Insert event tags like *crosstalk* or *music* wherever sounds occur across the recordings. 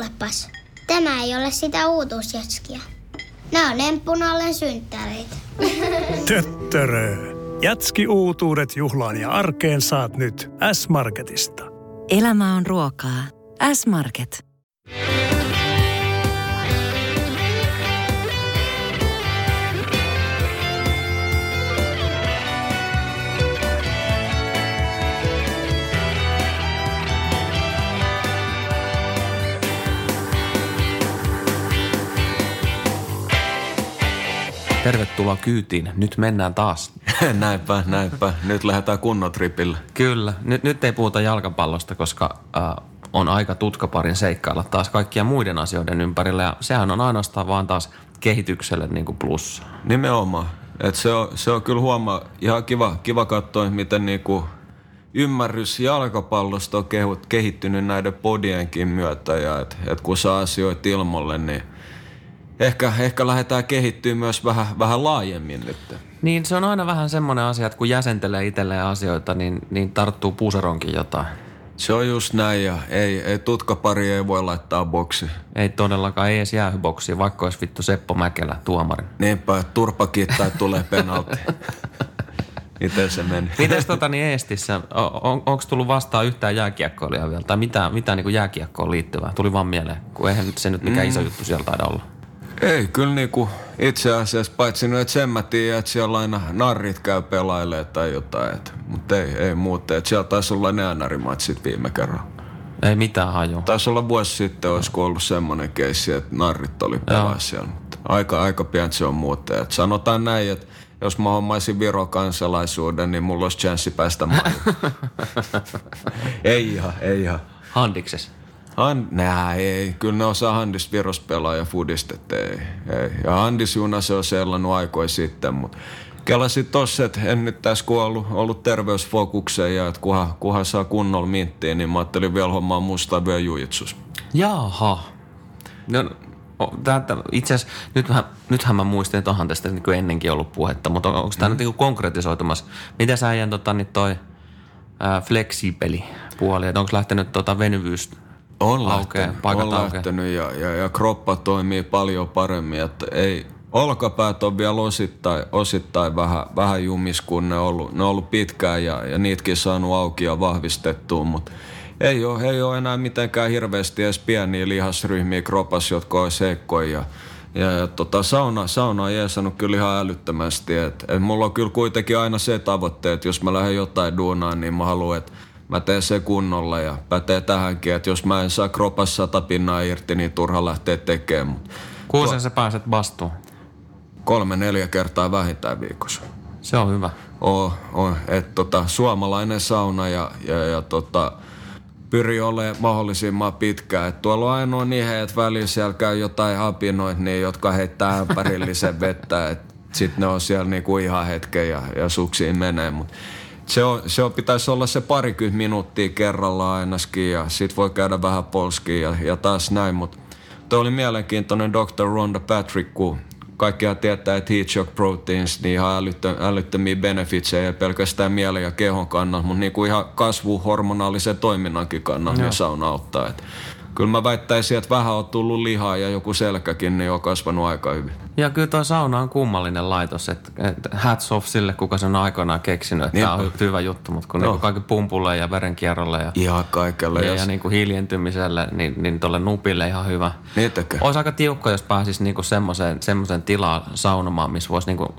kuulepas. Tämä ei ole sitä uutuusjatskia. Nämä on emppunallen synttäreitä. *laughs* Töttörö. Jatski uutuudet juhlaan ja arkeen saat nyt S-Marketista. Elämä on ruokaa. S-Market. Tervetuloa kyytiin. Nyt mennään taas. *laughs* näinpä, näinpä. Nyt lähdetään kunnon tripille. Kyllä. Nyt, nyt ei puhuta jalkapallosta, koska äh, on aika tutkaparin seikkailla taas kaikkia muiden asioiden ympärillä. Ja sehän on ainoastaan vaan taas kehitykselle niin kuin plussa. Nimenomaan. Et se, on, se on kyllä huomaa ihan kiva, kiva katsoa, miten niinku ymmärrys jalkapallosta on kehittynyt näiden podienkin myötä. Ja et, et kun saa asioita ilmoille, niin – ehkä, ehkä lähdetään kehittyä myös vähän, vähän laajemmin nyt. Niin se on aina vähän semmoinen asia, että kun jäsentelee itselleen asioita, niin, niin tarttuu puuseronkin jotain. Se on just näin ja ei, ei tutkapari ei voi laittaa boksi. Ei todellakaan, ei edes jäähyboksiin, vaikka olisi vittu Seppo Mäkelä tuomari. Niinpä, turpa kiittää tulee penalti. *laughs* Miten se meni? Miten tota niin Eestissä, on, onko tullut vastaan yhtään jääkiekkoilijaa vielä? Tai mitä, mitä niin jääkiekkoon liittyvää? Tuli vaan mieleen, kun eihän se nyt mikään mm. iso juttu siellä taida olla. Ei, kyllä niinku itse asiassa, paitsi nyt, että sen mä tiedän, että siellä aina narrit käy pelailee tai jotain, et, mutta ei, ei muuta. Että siellä taisi olla ne äänärimatsit viime kerran. Ei mitään haju. Taisi olla vuosi sitten, olisiko ollut semmoinen keissi, että narrit oli pelaa siellä. Mutta aika, aika pian se on muuta. Et sanotaan näin, että jos mä hommaisin Viro kansalaisuuden, niin mulla olisi chanssi päästä maailmaan. *laughs* ei ihan, ei ihan. Handikses. Han, nää, ei. Kyllä ne osaa Handis Viros pelaa ja fudist, ei, ei. Ja Handis Juna se on sellannut aikoja sitten, mutta kelasin tossa, että en nyt tässä kun ollut, ollut terveysfokukseen ja että kunhan, kunhan saa kunnolla minttiin, niin mä ajattelin vielä hommaa musta vielä jujitsus. Jaha. No, Tätä, itse asiassa, nythän, nythän mä muistin, että onhan tästä niin ennenkin ollut puhetta, mutta on, onko tämä mm. nyt niin konkretisoitumassa? Mitä sä äijän tota, niin toi ää, flexipeli puoli, että onko lähtenyt tota venyvyys on lähtenyt, on lähtenyt ja, ja, ja kroppa toimii paljon paremmin, että ei, olkapäät on vielä osittain, osittain vähän, vähän jumis, kun ne on ollut, ne on ollut pitkään ja, ja niitäkin saanut auki ja vahvistettua, mutta ei ole, ei ole enää mitenkään hirveästi edes pieniä lihasryhmiä kropas, jotka olisi heikkoja. Ja, ja tota, sauna, sauna on jeesannut kyllä ihan älyttömästi. Et, et mulla on kyllä kuitenkin aina se tavoite, että jos mä lähden jotain duunaan, niin mä haluan, että mä teen se kunnolla ja pätee tähänkin, että jos mä en saa kropassa sata pinnaa irti, niin turha lähteä tekemään. Kuusen tuo... sä pääset vastuun? Kolme, neljä kertaa vähintään viikossa. Se on hyvä. Oo, on. Et tota, suomalainen sauna ja, ja, ja tota, pyri olemaan mahdollisimman pitkään. Et tuolla on ainoa niihin, että välillä siellä käy jotain apinoit, niin, jotka heittää ämpärillisen *laughs* vettä. Sitten ne on siellä niinku ihan hetken ja, ja suksiin menee. Mutta se, on, se on, pitäisi olla se parikymmentä minuuttia kerrallaan ainakin ja sit voi käydä vähän polskiin ja, ja taas näin, mutta toi oli mielenkiintoinen Dr. Ronda Patrick, kun kaikkia tietää, että Heat Shock Proteins, niin ihan älyttö, älyttömiä benefitsejä pelkästään mielen ja kehon kannalta, mutta niin kuin ihan kasvuhormonaalisen toiminnankin kannalta niin sauna auttaa. Että kyllä mä väittäisin, että vähän on tullut lihaa ja joku selkäkin, niin on kasvanut aika hyvin. Ja kyllä tuo sauna on kummallinen laitos, että, että hats off sille, kuka sen on aikoinaan keksinyt, että tämä on hyvä juttu, mutta kun no. niin kaikki pumpulle ja verenkierrolle ja, ihan kaikelle, ja, ja niin kuin hiljentymiselle, niin, niin tuolle nupille ihan hyvä. Niitäkö? Olisi aika tiukka, jos pääsisi niin semmoiseen, tilaan saunomaan, missä voisi niin kuin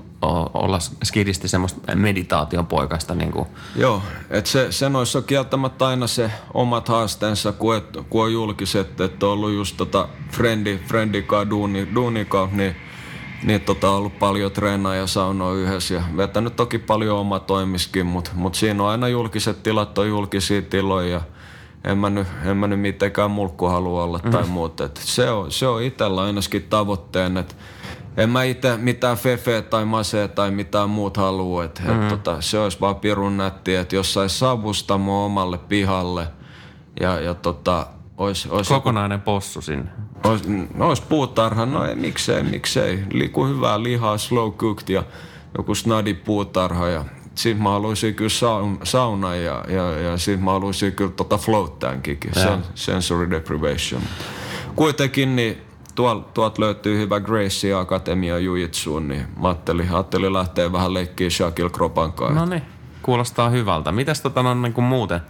olla skidisti semmoista meditaation poikasta. Niin kuin. Joo, että se, se noissa kieltämättä aina se omat haasteensa, kun, et, kun on julkiset, että on ollut just tota Frendi, Friendikaa, duuni, duunikaa, niin niin tota, on ollut paljon treenaa ja saunoa yhdessä ja vetänyt toki paljon oma toimiskin, mutta mut siinä on aina julkiset tilat, on julkisia tiloja ja en mä nyt, en mä nyt mitenkään mulkku halua olla tai mm. muuta. Et se on, se on itsellä ainakin tavoitteen, että en mä itse mitään fefe tai mase tai mitään muut halua. Et, mm-hmm. et, tota, se olisi vaan pirun nätti, että jos sais savustamo omalle pihalle ja, ja tota, Ois, ois Kokonainen joku, possu sinne. Ois, no, ois puutarha, no ei, miksei, miksei. Liku hyvää lihaa, slow cooked ja joku snadi puutarha ja sitten mä haluaisin kyllä saun, sauna ja, ja, ja sitten mä haluaisin kyllä tota float tankikin, yeah. sensory deprivation. kuitenkin niin tuolta tuot löytyy hyvä Gracie Akatemia Jujitsuun, niin mä ajattelin, ajattelin lähteä vähän leikkiä Shakil Kropan kanssa. No niin, kuulostaa hyvältä. Mitäs tota no, niin kuin muuten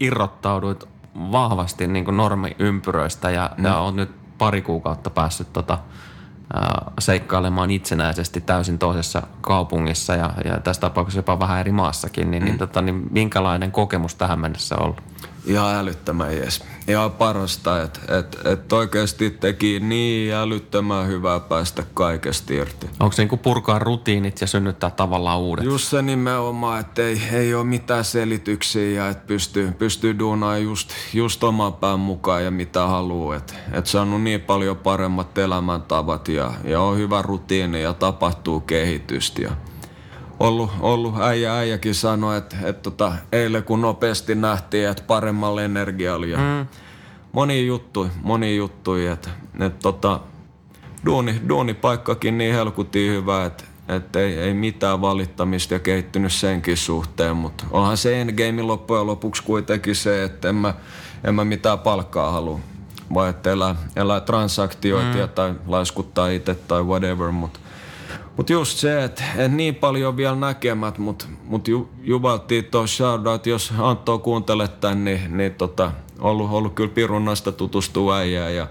irrottauduit vahvasti niin kuin normiympyröistä ja, mm. ja on nyt pari kuukautta päässyt tota, ää, seikkailemaan itsenäisesti täysin toisessa kaupungissa ja, ja tässä tapauksessa jopa vähän eri maassakin, niin, mm. niin, tota, niin minkälainen kokemus tähän mennessä on ollut? Ihan älyttömän jees. Ihan parasta, että et, et oikeasti teki niin älyttömän hyvää päästä kaikesta irti. Onko se niin purkaa rutiinit ja synnyttää tavallaan uudet? Just se nimenomaan, että ei, ei ole mitään selityksiä ja että pystyy, pystyy duunaan just, just oman pään mukaan ja mitä haluaa. Että et saanut niin paljon paremmat elämäntavat ja, ja on hyvä rutiini ja tapahtuu kehitystä. Ja ollut, ollut äijä äijäkin sanoi, että, että tota, eilen kun nopeasti nähtiin, että paremmalla energialla ja mm. moni juttu, moni juttu, että, että tota, duuni, duunipaikkakin niin helkutin hyvä, että, että ei, ei mitään valittamista ja kehittynyt senkin suhteen, mutta onhan se endgame loppujen lopuksi kuitenkin se, että en mä, en mä mitään palkkaa halua, vai että elää, elää transaktioita mm. tai laiskuttaa itse tai whatever, mutta mutta just se, että et niin paljon vielä näkemät, mutta mut ju, juvaltiin shoutout, jos Antto kuuntelet tän, niin, niin tota, ollut, ollut kyllä pirunnasta tutustua äijää ja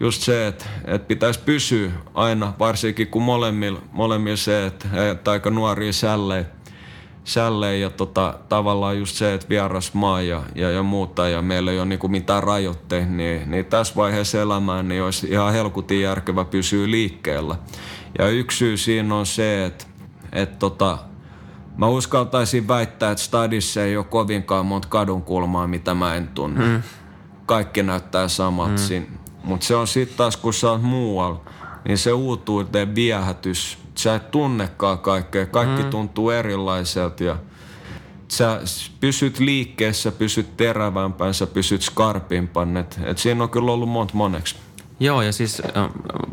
just se, että et pitäisi pysyä aina, varsinkin kun molemmilla, molemmilla se, että et aika nuoria sällejä, sällejä ja tota, tavallaan just se, että vieras maa ja, ja, ja muuta ja meillä ei ole niinku mitään rajoitteita, niin, niin tässä vaiheessa elämää niin olisi ihan helkutin järkevä pysyä liikkeellä. Ja yksi syy siinä on se, että, että tota, mä uskaltaisin väittää, että stadissa ei ole kovinkaan monta kadunkulmaa, mitä mä en tunne. Mm. Kaikki näyttää samat mm. Mutta se on sitten taas, kun sä oot muualla, niin se uutuuden viehätys, sä et tunnekaan kaikkea. Kaikki mm. tuntuu erilaiselta ja sä pysyt liikkeessä, pysyt terävämpään, sä pysyt skarpimpaan. Et, et siinä on kyllä ollut monta moneksi. Joo, ja siis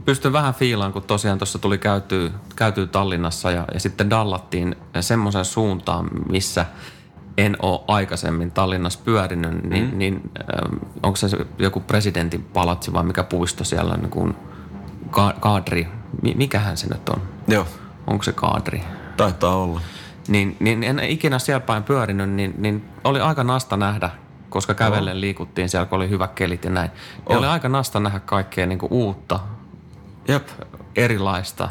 pystyn vähän fiilaan, kun tosiaan tuossa tuli käytyy, käytyy Tallinnassa ja, ja sitten dallattiin semmoisen suuntaan, missä en ole aikaisemmin Tallinnassa pyörinyt, niin, mm. niin onko se joku presidentin palatsi vai mikä puisto siellä on, niin kuin ka- kaadri, mikähän se nyt on? Joo. Onko se kaadri? Taitaa olla. Niin, niin en ikinä siellä päin pyörinyt, niin, niin oli aika nasta nähdä koska kävellen liikuttiin siellä, kun oli hyvä kelit ja näin. Niin oh. oli aika nasta nähdä kaikkea niin kuin uutta, Jep. erilaista,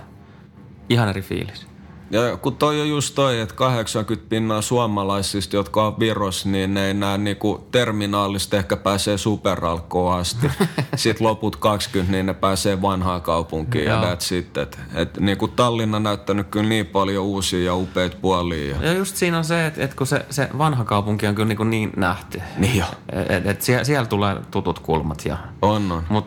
ihan eri fiilis. Ja kun toi on just toi, että 80 pinnaa suomalaisista, jotka on Viros, niin ne ei näe niinku terminaalista ehkä pääsee superalkoon asti. *laughs* Sitten loput 20, niin ne pääsee vanhaan kaupunkiin ja that's it. Et, et niinku Tallinna näyttänyt kyllä niin paljon uusia ja upeita puolia. Ja, ja just siinä on se, että et kun se, se vanha kaupunki on kyllä niin, niin nähty. Niin jo. Et, et siellä, siellä tulee tutut kulmat. Ja, on, on. Mut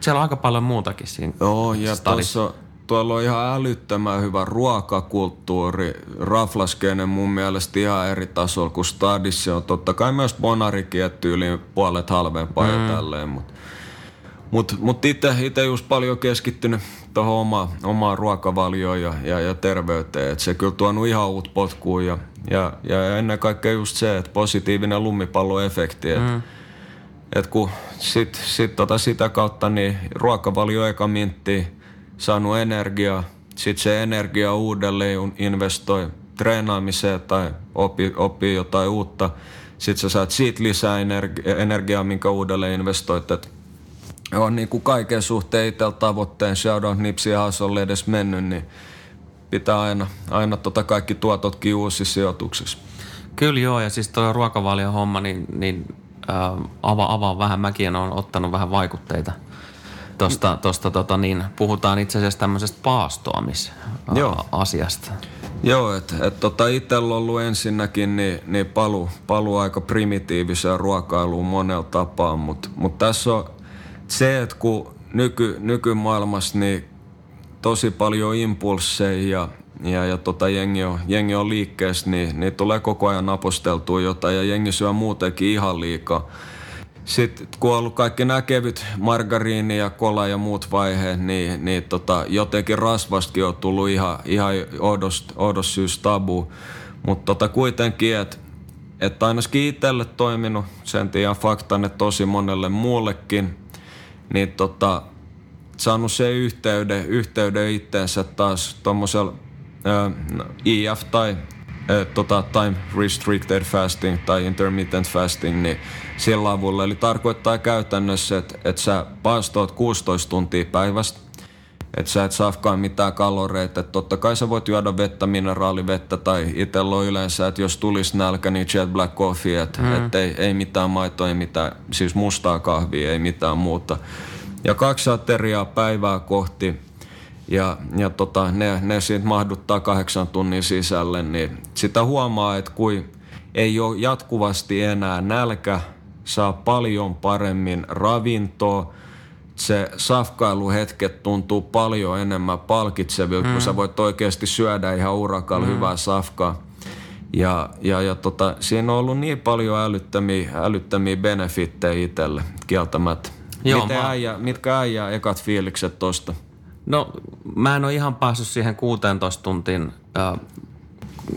siellä on aika paljon muutakin siinä Joo, ja tuossa tuolla on ihan älyttömän hyvä ruokakulttuuri. Raflaskeinen mun mielestä ihan eri tasolla kuin Stadissa on. Totta kai myös Bonarikin, että yli puolet halvempaa mm. ja tälleen, mutta mut, mut itse just paljon keskittynyt tuohon oma, omaan ruokavalioon ja, ja, ja terveyteen. Et se kyllä tuonut ihan uut potkuun ja, ja, ja ennen kaikkea just se, että positiivinen lumipalloefekti. Että mm. et kun sit, sit tota sitä kautta niin ruokavalio eka minttiin – saanut energiaa, sitten se energia uudelleen investoi treenaamiseen tai oppii, oppii jotain uutta. Sitten sä saat siitä lisää energi- energiaa, minkä uudelleen investoit. Et on niin kuin kaiken suhteen itsellä tavoitteen, shoutout Nipsi Haasolle edes mennyt, niin pitää aina, aina tota kaikki tuototkin uusissa sijoituksissa. Kyllä joo, ja siis tuo ruokavalio homma, niin, niin äh, avaa, avaa vähän. Mäkin on ottanut vähän vaikutteita – Tuosta, tosta, tota, niin, puhutaan itse asiassa tämmöisestä paastoamisasiasta. Joo, että et, tota, itsellä on ollut ensinnäkin niin, niin palu, palu aika primitiiviseen ruokailuun monella tapaa, mutta mut tässä on se, että kun nyky, nykymaailmassa niin tosi paljon impulseja ja, ja, ja tota, jengi, on, jengi on liikkeessä, niin, niin tulee koko ajan aposteltua jotain ja jengi syö muutenkin ihan liikaa sitten kun on ollut kaikki nämä kevyt margariini ja kola ja muut vaiheet, niin, niin tota, jotenkin rasvastakin on tullut ihan, ihan oudos, syys tabu. Mutta tota, kuitenkin, että et ainakin itselle toiminut, sen tiedän faktan, että tosi monelle muullekin. niin tota, saanut sen yhteyden, yhteyden itteensä taas tuommoisella EF tai ää, tota, time restricted fasting tai intermittent fasting, niin sillä avulla. Eli tarkoittaa käytännössä, että, että sä paastoit 16 tuntia päivästä, että sä et saakaan mitään kaloreita. Että totta kai sä voit juoda vettä, mineraalivettä tai itsellä on yleensä, että jos tulisi nälkä, niin jet black coffee, että mm. et ei, ei mitään maitoa, ei mitään, siis mustaa kahvia, ei mitään muuta. Ja kaksi ateriaa päivää kohti ja, ja tota, ne, ne siitä mahduttaa kahdeksan tunnin sisälle, niin sitä huomaa, että kui ei ole jatkuvasti enää nälkä, saa paljon paremmin ravintoa, se safkailuhetket tuntuu paljon enemmän palkitsevilta, mm. kun sä voit oikeasti syödä ihan urakalla mm. hyvää safkaa. Ja, ja, ja tota, siinä on ollut niin paljon älyttömiä, älyttömiä benefittejä itselle kieltämättä. Joo, Miten mä... äijä, mitkä äijää ekat fiilikset tosta? No mä en ole ihan päässyt siihen 16 tuntiin, äh,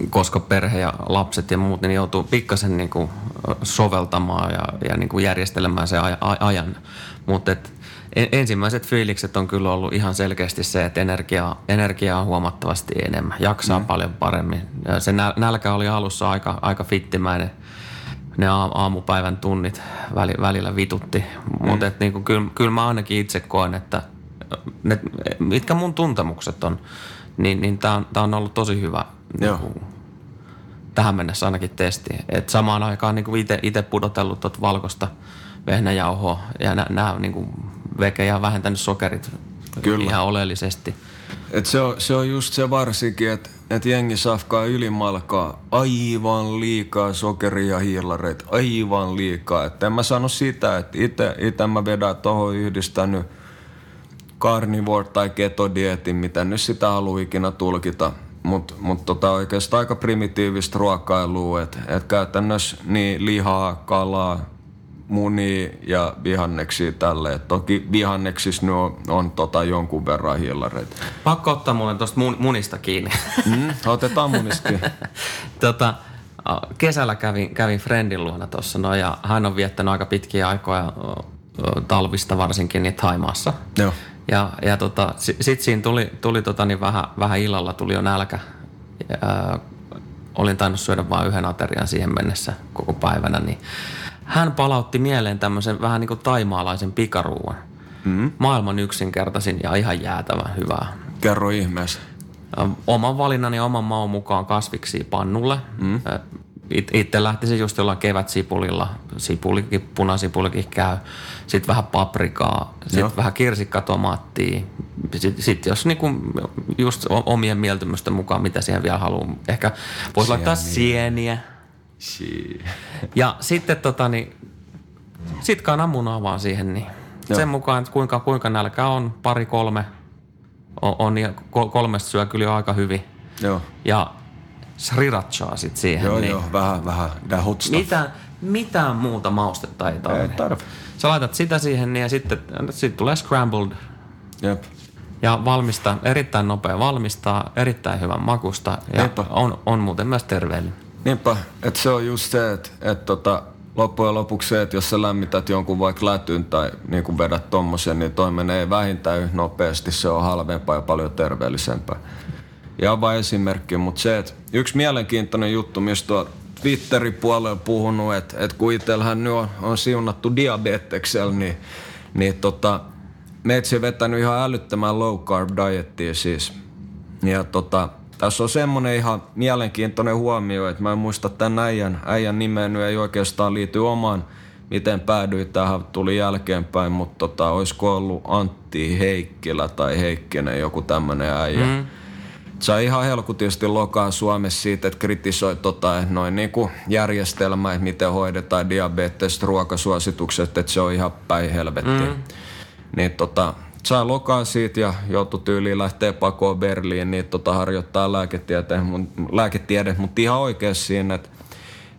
koska perhe ja lapset ja muut niin joutuu pikkasen niin kuin soveltamaan ja, ja niin kuin järjestelemään sen ajan. Mutta ensimmäiset fiilikset on kyllä ollut ihan selkeästi se, että energiaa, energiaa on huomattavasti enemmän. Jaksaa mm. paljon paremmin. Se nälkä oli alussa aika, aika fittimäinen – ne aamupäivän tunnit välillä vitutti. Mm. Mutta niin kyllä, kyllä mä ainakin itse koen, että ne, mitkä mun tuntemukset on, niin, niin tämä on, on ollut tosi hyvä niin kuin, tähän mennessä ainakin testi. Et samaan aikaan niin itse pudotellut tuota valkoista vehnäjauhoa ja nämä niin veke ja vähentänyt sokerit Kyllä. ihan oleellisesti. Et se, on, se on just se varsinkin, että että jengi safkaa ylimalkaa aivan liikaa sokeria ja hiilareita, aivan liikaa. Että en mä sano sitä, että itse mä vedän tuohon yhdistänyt carnivore tai ketodietin, mitä nyt sitä haluaa ikinä tulkita. Mutta mut tota oikeastaan aika primitiivistä ruokailua, että et käytännössä niin lihaa, kalaa, muni ja vihanneksia tälle. Et toki vihanneksissa nyt on, on tota jonkun verran hiilareita. Pakko ottaa mulle tuosta mun, munista kiinni. Mm, otetaan munista *laughs* tota, kesällä kävin, kävin friendin luona tuossa no, ja hän on viettänyt aika pitkiä aikoja talvista varsinkin niin Taimaassa. Joo. Ja, ja tota, sitten siinä tuli, tuli tota, niin vähän, vähän illalla tuli jo nälkä. Ja, olin tainnut syödä vain yhden aterian siihen mennessä koko päivänä, niin hän palautti mieleen tämmöisen vähän niin kuin taimaalaisen pikaruuan. Mm. Maailman yksinkertaisin ja ihan jäätävän hyvää. Kerro ihmeessä. Oman valinnan ja oman maun mukaan kasviksi pannulle. Mm. Itse lähtisin just jollain kevätsipulilla, sipulikin, punasipulikin käy. Sitten vähän paprikaa, sitten vähän kirsikkatomaattia. Sitten sit jos niinku just omien mieltymysten mukaan, mitä siihen vielä haluaa. Ehkä voisi laittaa sieniä ja sitten tota niin, sit kananmunaa vaan siihen niin. Joo. Sen mukaan, että kuinka, kuinka nälkä on, pari kolme on, on ja kolmesta syö kyllä aika hyvin. Joo. Ja srirachaa sit siihen. Joo, niin. joo, vähän, vähän dahutsta. Mitä, mitään muuta maustetta ei tarvitse. Ei tarvi. Sä laitat sitä siihen niin ja sitten sit tulee scrambled. Jep. Ja valmista, erittäin nopea valmistaa, erittäin hyvän makusta ja on, on muuten myös terveellinen. Niinpä, että se on just se, että, että tota, loppujen lopuksi se, että jos sä lämmität jonkun vaikka lätyn tai niin kuin vedät tommosen, niin toi menee vähintään nopeasti. Se on halvempaa ja paljon terveellisempää. Ja vain esimerkki, mutta se, että yksi mielenkiintoinen juttu, mistä tuo Twitterin puolella puhunut, että, että kun itsellähän nyt on, on siunattu diabeteksellä, niin, niin tota, meitsi vetänyt ihan älyttömän low carb diettia siis. Ja tota, tässä on semmoinen ihan mielenkiintoinen huomio, että mä en muista tämän äijän, äijän nimeä nyt ei oikeastaan liity omaan, miten päädyin tähän, tuli jälkeenpäin, mutta tota, olisiko ollut Antti Heikkilä tai Heikkinen, joku tämmöinen äijä. Mm. Sai ihan helkutisti lokaa Suomessa siitä, että kritisoi tota, noin niin kuin järjestelmää, että miten hoidetaan diabetes ruokasuositukset, että se on ihan päin helvetti. Mm. Niin tota, sai lokaa siitä ja joutui tyyliin lähteä pakoon Berliin, niin tota harjoittaa lääketiede, lääketiede mutta ihan oikeassa siinä, että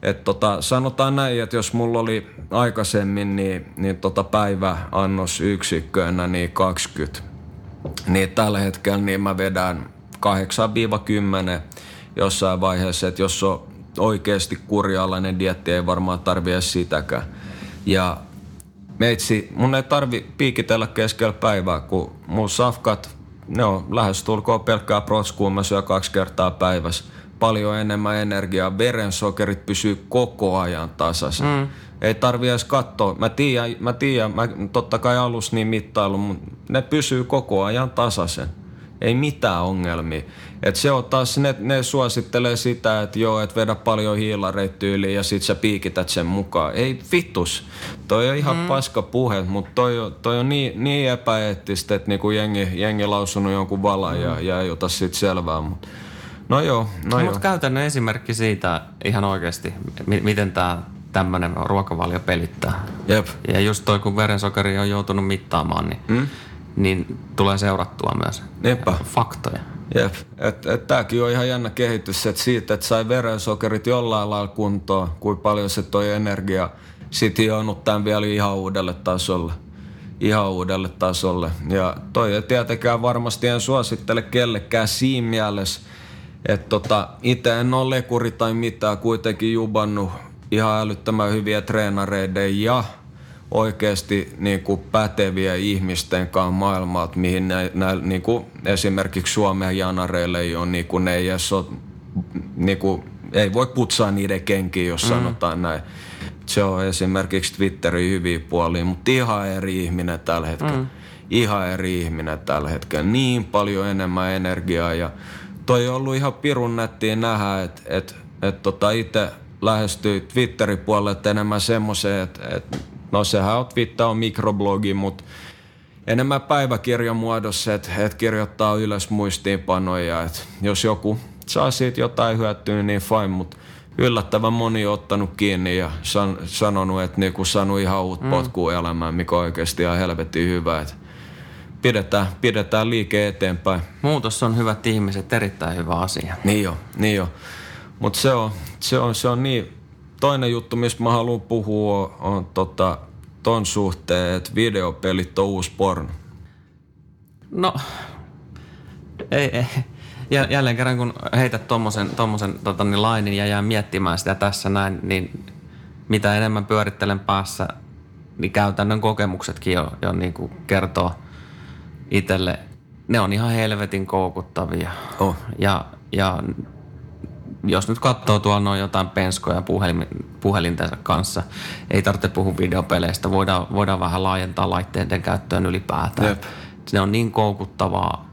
et tota, sanotaan näin, että jos mulla oli aikaisemmin niin, niin tota päiväannos yksikköönä niin 20, niin tällä hetkellä niin mä vedän 8-10 jossain vaiheessa, että jos on oikeasti kurjalainen dietti, ei varmaan tarvitse sitäkään. Ja meitsi, mun ei tarvi piikitellä keskellä päivää, kun mun safkat, ne on lähestulkoon pelkkää protskua, mä syön kaksi kertaa päivässä. Paljon enemmän energiaa, verensokerit pysyy koko ajan tasaisen. Mm. Ei tarvi edes katsoa. Mä tiedän, mä, tiedän, mä totta kai alussa niin mittailu, mutta ne pysyy koko ajan tasaisen. Ei mitään ongelmia. Et se on taas, ne, ne suosittelee sitä, että joo, että vedä paljon hiilareita tyyliin ja sit sä piikität sen mukaan. Ei vittus. Toi on ihan mm. paska puhe, mutta toi, on, toi on niin, niin epäeettistä, että niinku jengi, jengi lausunut jonkun valan mm. ja, ja ei ota sit selvää. Mut. No joo, no, no Mutta käytännön esimerkki siitä ihan oikeasti, m- miten tämä tämmöinen ruokavalio pelittää. Jep. Ja just toi, kun verensokeri on joutunut mittaamaan, niin, mm? Niin tulee seurattua myös Niinpä. faktoja. Jep, että et tämäkin on ihan jännä kehitys, että siitä, että sai verensokerit jollain lailla kuntoon, kuinka paljon se toi energia sitten hionnut tämän vielä ihan uudelle tasolle. Ihan uudelle tasolle. Ja toi ei tietenkään varmasti en suosittele kellekään siinä mielessä, että tota, itse en ole lekuri tai mitään, kuitenkin jubannut ihan älyttömän hyviä treenareiden ja oikeasti niin kuin päteviä ihmisten kanssa maailmalta, mihin nä, nä, niin kuin esimerkiksi Suomen janareille ei ole, niin kuin ne ei edes ole, niin kuin, ei voi putsaa niiden kenkiä, jos mm. sanotaan näin. Se on esimerkiksi Twitterin hyviä puolia, mutta ihan eri ihminen tällä hetkellä. Mm. Ihan eri ihminen tällä hetkellä. Niin paljon enemmän energiaa ja toi on ollut ihan pirun nättiä nähdä, että et, et tota itse lähestyy Twitterin puolelle enemmän semmoiseen, että et, no sehän on Twitter on mikroblogi, mutta enemmän päiväkirjan muodossa, että et kirjoittaa ylös muistiinpanoja, että jos joku saa siitä jotain hyötyä, niin fine, mutta yllättävän moni on ottanut kiinni ja san, sanonut, että niinku saanut ihan uut mm. potkua elämään, mikä on oikeasti ihan helvetin hyvä. Että pidetään, pidetään liike eteenpäin. Muutos on hyvät ihmiset, erittäin hyvä asia. Niin jo, niin jo. Mutta se on, se, on, se on niin, toinen juttu, mistä mä haluan puhua, on, tota, ton suhteen, että videopelit on uusi porno. No, ei, ei. Jälleen kerran, kun heität tuommoisen tommosen, tota, niin lainin ja jää miettimään sitä tässä näin, niin mitä enemmän pyörittelen päässä, niin käytännön kokemuksetkin jo, jo niin kuin kertoo itselle. Ne on ihan helvetin koukuttavia. Oh. Ja, ja jos nyt katsoo tuolla noin jotain penskoja puhelin, puhelintensa kanssa, ei tarvitse puhua videopeleistä, voidaan, voidaan vähän laajentaa laitteiden käyttöön ylipäätään. Jep. Se on niin koukuttavaa,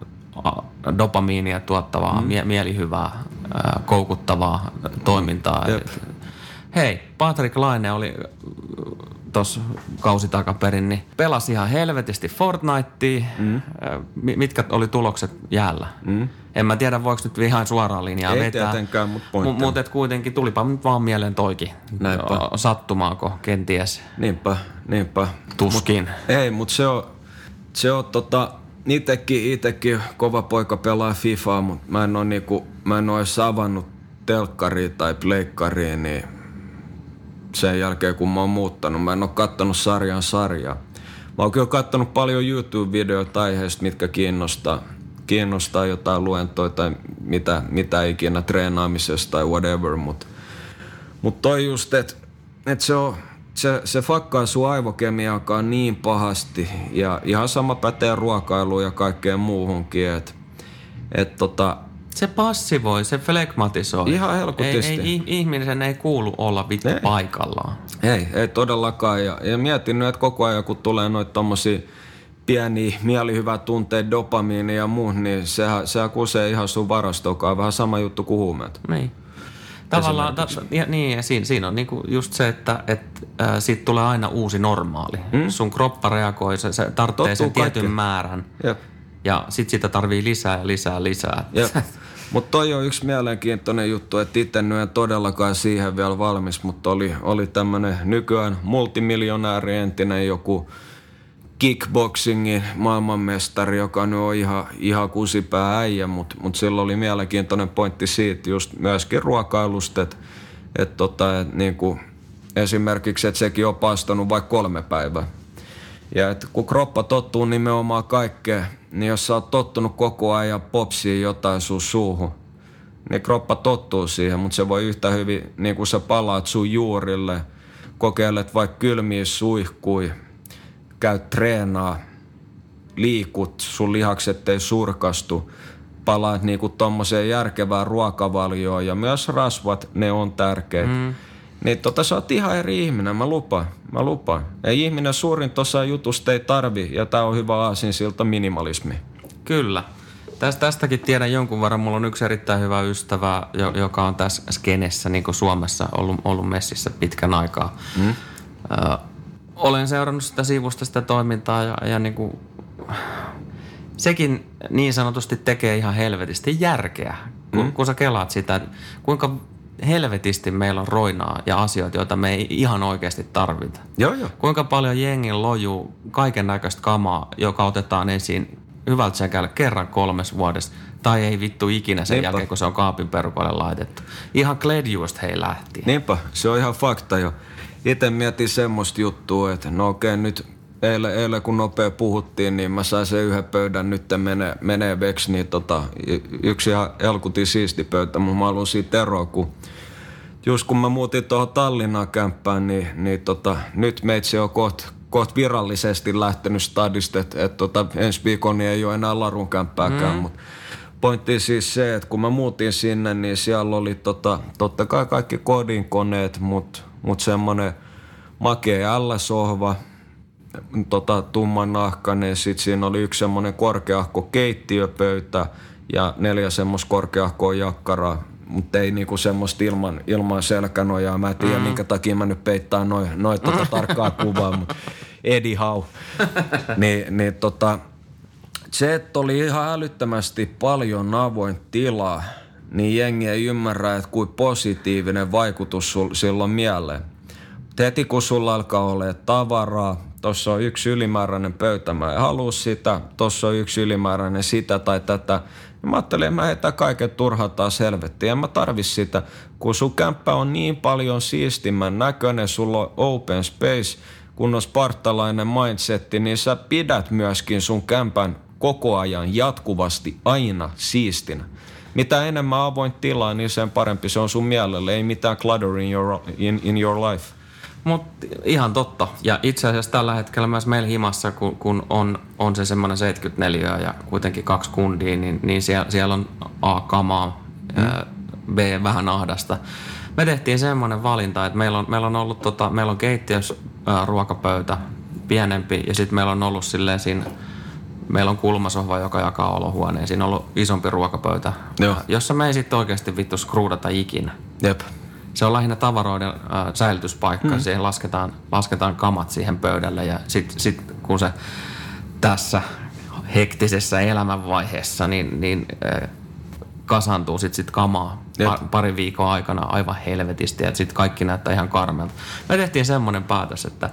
dopamiinia tuottavaa, mm. mie- mielihyvää, koukuttavaa toimintaa. Jep. Hei, Patrick Laine oli tuossa kausi takaperin, niin pelasi ihan helvetisti Fortnitea. Mm. Mitkä oli tulokset jäällä? Mm. En mä tiedä, voiko nyt ihan suoraan linjaa Ei vetää. tietenkään, mutta. Mutta et kuitenkin tulipa nyt vaan mieleen toikin. Näinpä. Sattumaako, kenties. Niinpä, niinpä. Tuskin. Mut, ei, mutta se on, se on tota, itekin, itekin kova poika pelaa FIFAa, mutta mä en ole niinku, mä en ole avannut telkkariin tai pleikkariin, niin sen jälkeen kun mä oon muuttanut. Mä en ole kattonut sarjan sarjaa. Mä oon kyllä kattonut paljon YouTube-videoita aiheesta, mitkä kiinnostaa, kiinnostaa jotain luentoja tai mitä, mitä ikinä treenaamisesta tai whatever, mutta mut toi just, että et se on, se, se fakkaa sun aivokemiaakaan niin pahasti ja ihan sama pätee ruokailuun ja kaikkeen muuhunkin, että et tota, Se passivoi, se flegmatisoi. Ihan helkutisti. Ei, ei, ihmisen ei kuulu olla vittu Ei. paikallaan. Ei, ei todellakaan. Ja, ja mietin nyt, että koko ajan kun tulee noita tommosia pieniä mielihyvää tunteita, dopamiini ja muu, niin sehän, sehän kusee ihan sun varastokaan. Vähän sama juttu kuin huumeet. Niin. Tavallaan, ta, ja, niin, ja siinä, siinä on niinku just se, että et, äh, siitä tulee aina uusi normaali. Mm? Sun kroppa reagoi, se, se tarvitsee Tottuu sen tietyn määrän. Jep. Ja sit sitä tarvii lisää ja lisää lisää. Mutta toi on yksi mielenkiintoinen juttu, että itse en todellakaan siihen vielä valmis, mutta oli, oli tämmöinen nykyään multimiljonääri entinen joku kickboxingin maailmanmestari, joka nyt on ihan, ihan kusipää äijä, mutta mut sillä oli mielenkiintoinen pointti siitä just myöskin ruokailusta, että et tota, et niinku, esimerkiksi, että sekin on paastanut vaikka kolme päivää. Ja et kun kroppa tottuu nimenomaan kaikkeen, niin jos sä oot tottunut koko ajan popsiin jotain sun suuhun, niin kroppa tottuu siihen, mutta se voi yhtä hyvin, niin kuin sä palaat sun juurille, kokeilet vaikka kylmiä suihkui, käyt treenaa, liikut, sun lihakset ei surkastu, palaat niinku tommoseen järkevään ruokavalioon ja myös rasvat, ne on tärkeitä. Mm. Niin tota sä oot ihan eri ihminen, mä lupaan, mä lupaan. Ei ihminen suurin tuossa jutusta ei tarvi ja tää on hyvä aasinsilta minimalismi. Kyllä. Tästä, tästäkin tiedän jonkun verran. Mulla on yksi erittäin hyvä ystävä, joka on tässä skenessä niin kuin Suomessa ollut, ollut messissä pitkän aikaa. Mm. Ö, olen seurannut sitä sivusta sitä toimintaa ja, ja niin kuin, sekin niin sanotusti tekee ihan helvetisti järkeä, kun, mm. kun sä kelaat sitä, kuinka helvetisti meillä on roinaa ja asioita, joita me ei ihan oikeasti tarvita. Joo, joo. Kuinka paljon jengin lojuu kaiken näköistä kamaa, joka otetaan ensin hyvältä sekällä kerran kolmes vuodessa, tai ei vittu ikinä sen Niinpä. jälkeen, kun se on kaapin perukoille laitettu. Ihan Kledjuista hei lähti. Niinpä, se on ihan fakta jo. Itse mietin semmoista juttua, että no okei nyt eilen, eilen kun nopea puhuttiin, niin mä sain sen yhden pöydän nyt menee, menee veksi, niin tota, yksi ihan elkuti siisti pöytä, mutta mä haluan siitä eroa, kun just kun mä muutin tuohon Tallinnaan kämppään, niin, niin tota, nyt meitsi on kohta koht virallisesti lähtenyt stadista, että et tota, ensi viikon niin ei ole enää larun kämppääkään, mm. mutta pointti siis se, että kun mä muutin sinne, niin siellä oli tota, totta kai kaikki kodinkoneet, mutta mut semmoinen makea L-sohva, tota, tumman nahkainen, sitten siinä oli yksi semmoinen korkeahko keittiöpöytä ja neljä semmoista korkeahkoa jakkaraa, mutta ei niinku semmoista ilman, ilman selkänojaa. Mä en tiedä, mm. minkä takia mä nyt peittää noin noi tota *laughs* tarkkaa kuvaa, mutta anyhow. *laughs* niin, niin tota, se, että oli ihan älyttömästi paljon avoin tilaa, niin jengi ei ymmärrä, että kuin positiivinen vaikutus sul, silloin mieleen. Heti kun sulla alkaa olla tavaraa, tuossa on yksi ylimääräinen pöytä, mä en halua sitä, tuossa on yksi ylimääräinen sitä tai tätä. Ja mä ajattelin, että mä heitän kaiken turhaa taas helvettiin, en mä tarvi sitä. Kun sun kämppä on niin paljon siistimän näköinen, sulla on open space, kun on spartalainen mindsetti, niin sä pidät myöskin sun kämpän koko ajan jatkuvasti aina siistinä. Mitä enemmän avoin tilaa, niin sen parempi se on sun mielelle. Ei mitään clutter in your, in, in your life. Mutta ihan totta. Ja itse asiassa tällä hetkellä myös meillä himassa, kun, kun on, on se semmoinen 74 ja kuitenkin kaksi kundia, niin, niin siellä, siellä on A, kamaa, mm. B, vähän ahdasta. Me tehtiin semmoinen valinta, että meillä on, meillä on ollut tota, meillä on keittiössä ää, ruokapöytä pienempi ja sitten meillä on ollut silleen siinä meillä on kulmasohva, joka jakaa olohuoneen. Siinä on ollut isompi ruokapöytä, Joo. jossa me ei sitten oikeasti vittu skruudata ikinä. Jep se on lähinnä tavaroiden äh, säilytyspaikka. Hmm. Siihen lasketaan, lasketaan kamat siihen pöydälle ja sitten sit, kun se tässä hektisessä elämänvaiheessa niin, niin äh, kasantuu sitten sit kamaa par, pari viikon aikana aivan helvetisti ja sitten kaikki näyttää ihan karmelta. Me tehtiin semmoinen päätös, että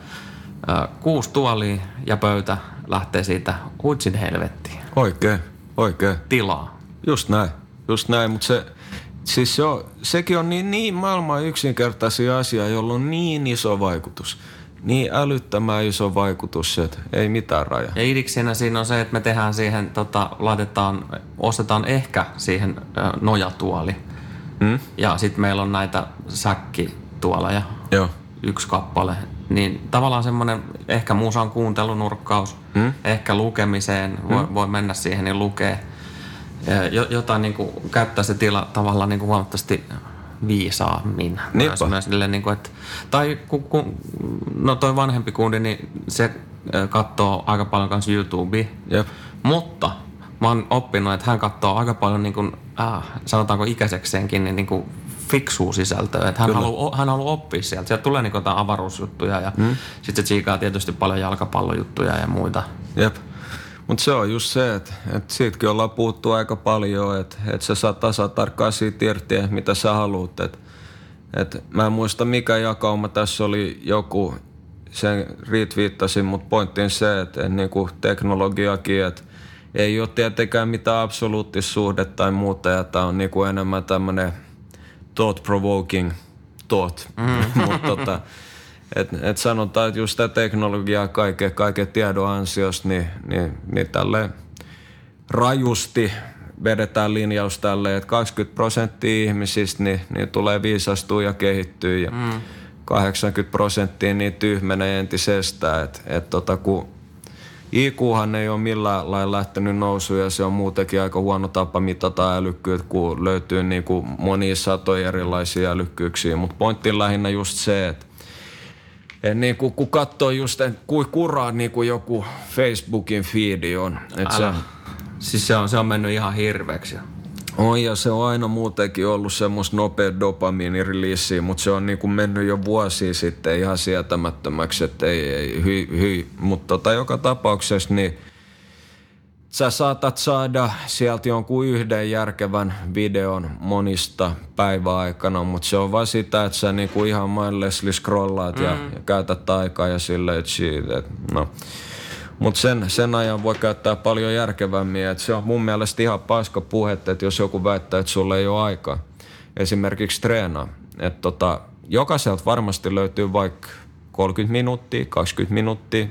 äh, kuusi tuolia ja pöytä lähtee siitä huitsin helvettiin. Oikein, oikein. Tilaa. Just näin, just näin, mutta se Siis se on, sekin on niin, niin maailman yksinkertaisia asia, jolla on niin iso vaikutus. Niin älyttömän iso vaikutus, että ei mitään raja. Ja idiksenä siinä on se, että me tehdään siihen, tota, laitetaan, ostetaan ehkä siihen ö, nojatuoli. Hmm? Ja sitten meillä on näitä säkkituoleja. Joo. Yksi kappale. Niin tavallaan semmoinen ehkä musan kuuntelunurkkaus, hmm? ehkä lukemiseen, voi, hmm? voi mennä siihen ja lukea – jotain niin kuin, käyttää se tila tavallaan niin kuin huomattavasti viisaammin. Myös, myös niin kuin, että, tai kun, kun, no toi vanhempi kundi, niin se katsoo aika paljon kanssa YouTubea. Jep. Mutta mä oon oppinut, että hän katsoo aika paljon niin kuin, äh, sanotaanko ikäisekseenkin niin, niin kuin fiksuu sisältöä. Että hän, haluaa, hän haluaa oppia sieltä. Sieltä tulee niin jotain avaruusjuttuja ja mm. sitten se tsiikaa tietysti paljon jalkapallojuttuja ja muita. Jep. Mutta se on just se, että et siitäkin ollaan puhuttu aika paljon, että et sä saat tasa tarkkaan siitä irti, mitä sä haluat. Et, et mä en muista mikä jakauma tässä oli joku, sen retweettasin, mutta pointtiin se, että et niinku teknologiakin, että ei ole tietenkään mitään absoluuttisuhdetta tai muuta, ja tämä on niinku enemmän tämmöinen thought-provoking thought. Mm. *laughs* mutta tota, et, et sanotaan, että just tämä teknologia kaiken, kaiken tiedon ansiosta, niin, niin, niin tälle rajusti vedetään linjaus tälle, että 20 prosenttia ihmisistä niin, niin tulee viisastua ja kehittyä. Ja, mm. 80 prosenttia niin tyhmenee entisestään, että et tota, kun IQhan ei ole millään lailla lähtenyt nousuun ja se on muutenkin aika huono tapa mitata älykkyyttä, kun löytyy niin kuin monia satoja erilaisia älykkyyksiä. Mutta pointti lähinnä just se, että et niin kuin, kun katsoo just, kuin kuraa niin kuin joku Facebookin feedi on. Et se. Siis se on, se on mennyt ihan hirveäksi. on ja se on aina muutenkin ollut semmoista nopea dopamiiniriliisiä, mutta se on niin kuin mennyt jo vuosia sitten ihan sietämättömäksi, että ei, ei hyi, hyi. Mutta tota, joka tapauksessa niin sä saatat saada sieltä jonkun yhden järkevän videon monista päiväaikana, mutta se on vaan sitä, että sä niinku ihan mindlessly scrollaat mm. ja, ja käytät aikaa ja silleen, että shit, et, no. Mutta sen, sen ajan voi käyttää paljon järkevämmin. Et se on mun mielestä ihan paska puhetta, että jos joku väittää, että sulle ei ole aikaa. Esimerkiksi treenaa. Et tota, jokaiselta varmasti löytyy vaikka 30 minuuttia, 20 minuuttia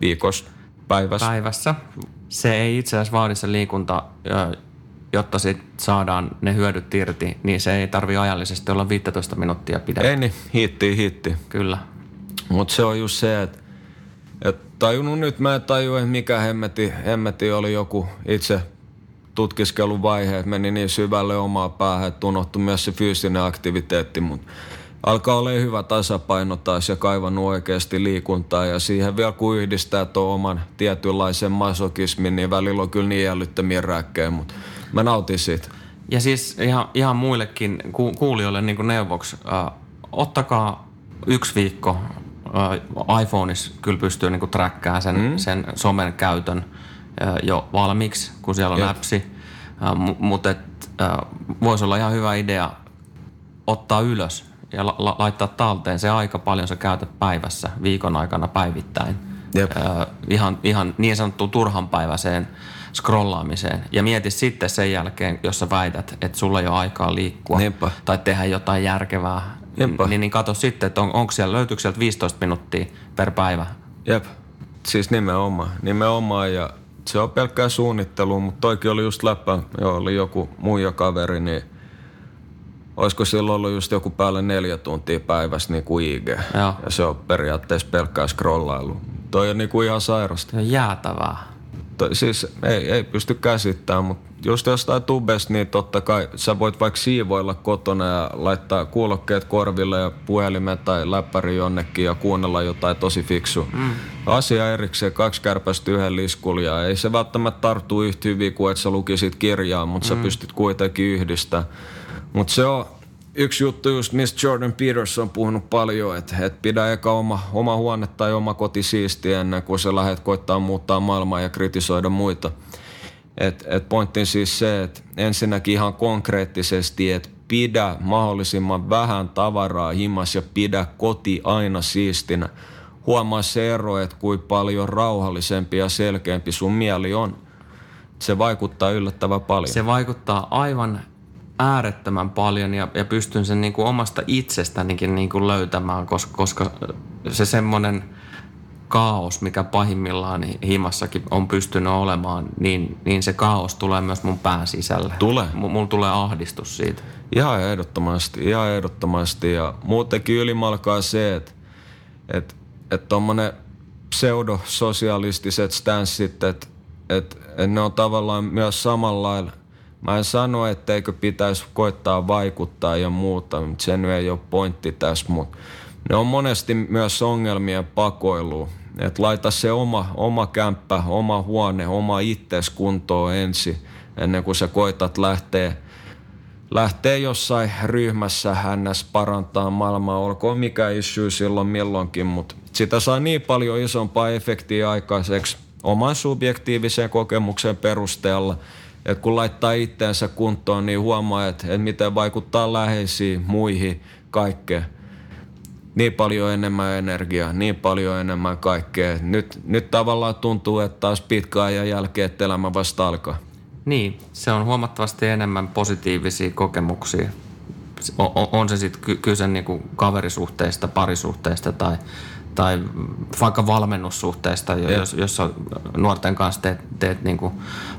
viikossa, päivässä. Päivässä. Se ei itse asiassa vaadi se liikunta, jotta sit saadaan ne hyödyt irti, niin se ei tarvi ajallisesti olla 15 minuuttia pidempi. Ei niin, hitti, hitti. Kyllä. Mutta se on just se, että et tajunnut nyt, mä en tajua, että mikä hemmeti, hemmeti oli joku itse tutkiskeluvaihe, että meni niin syvälle omaa päähän, että unohtui myös se fyysinen aktiviteetti, mutta alkaa olla hyvä tasapaino taas ja kaivannut oikeasti liikuntaa ja siihen vielä kun yhdistää tuon oman tietynlaisen masokismin, niin välillä on kyllä niin älyttömiä räkkejä, mutta mä nautin siitä. Ja siis ihan, ihan muillekin ku, kuulijoille niin kuin neuvoksi, äh, ottakaa yksi viikko äh, iPhoneissa kyllä pystyy niin trackkaamaan sen, mm. sen somen käytön äh, jo valmiiksi, kun siellä on Jep. appsi. Äh, mu- mutta äh, voisi olla ihan hyvä idea ottaa ylös ja la- la- laittaa talteen se aika paljon sä käytät päivässä, viikon aikana päivittäin. Jep. Äh, ihan, ihan niin sanottuun turhanpäiväiseen scrollaamiseen. Ja mieti sitten sen jälkeen, jos sä väität, että sulla ei ole aikaa liikkua Niinpä. tai tehdä jotain järkevää, Niinpä. niin, niin kato sitten, että on, onko siellä, löytyykö sieltä 15 minuuttia per päivä. Jep, siis nimenomaan. Nimenomaan ja se on pelkkää suunnittelua, mutta toikin oli just läppä, joo, oli joku muija kaveri, niin olisiko sillä ollut just joku päälle neljä tuntia päivässä niin kuin IG. Joo. Ja se on periaatteessa pelkkää scrollailu. Toi on niin kuin ihan sairasta. Jäätävää. Toi, siis ei, ei pysty käsittämään, mutta just jostain tubesta, niin totta kai sä voit vaikka siivoilla kotona ja laittaa kuulokkeet korville ja puhelimen tai läppäri jonnekin ja kuunnella jotain tosi fiksu. Mm. Asia erikseen, kaksi kärpästä yhden liskulla ja ei se välttämättä tarttu yhtä hyvin kuin että sä lukisit kirjaa, mutta mm. sä pystyt kuitenkin yhdistämään. Mutta se on yksi juttu just, mistä Jordan Peterson on puhunut paljon, että et pidä eka oma, oma huone tai oma koti siistiä ennen kuin sä lähdet koittaa muuttaa maailmaa ja kritisoida muita. Et, et pointti siis se, että ensinnäkin ihan konkreettisesti, että pidä mahdollisimman vähän tavaraa himas ja pidä koti aina siistinä. Huomaa se ero, että kuinka paljon rauhallisempi ja selkeämpi sun mieli on. Se vaikuttaa yllättävän paljon. Se vaikuttaa aivan äärettömän paljon ja, ja pystyn sen niin kuin omasta itsestänikin niin kuin löytämään, koska, koska se semmoinen kaos, mikä pahimmillaan himassakin on pystynyt olemaan, niin, niin se kaos tulee myös mun pään sisälle. Tulee. M- mulla tulee ahdistus siitä. Ihan ehdottomasti, ihan ehdottomasti. Ja muutenkin ylimalkaa se, että että että tommonen pseudososialistiset stanssit, että että että ne on tavallaan myös samalla lailla. Mä en sano, etteikö pitäisi koittaa vaikuttaa ja muuta, mutta se nyt ei ole pointti tässä, mutta ne on monesti myös ongelmien pakoilu. Että laita se oma, oma kämppä, oma huone, oma itses kuntoon ensin, ennen kuin sä koitat lähteä lähtee jossain ryhmässä hännäs parantaa maailmaa, olkoon mikä issue silloin milloinkin, mutta sitä saa niin paljon isompaa efektiä aikaiseksi oman subjektiivisen kokemuksen perusteella, että kun laittaa itteensä kuntoon, niin huomaa, että, että miten vaikuttaa läheisiin, muihin, kaikkeen. Niin paljon enemmän energiaa, niin paljon enemmän kaikkea. Nyt, nyt tavallaan tuntuu, että taas pitkä ajan jälkeen, että elämä vasta alkaa. Niin, se on huomattavasti enemmän positiivisia kokemuksia. On, on- se sitten ky- kyse niinku kaverisuhteista, parisuhteista tai, tai vaikka valmennussuhteista, jo- jos, jos nuorten kanssa teet, teet niinku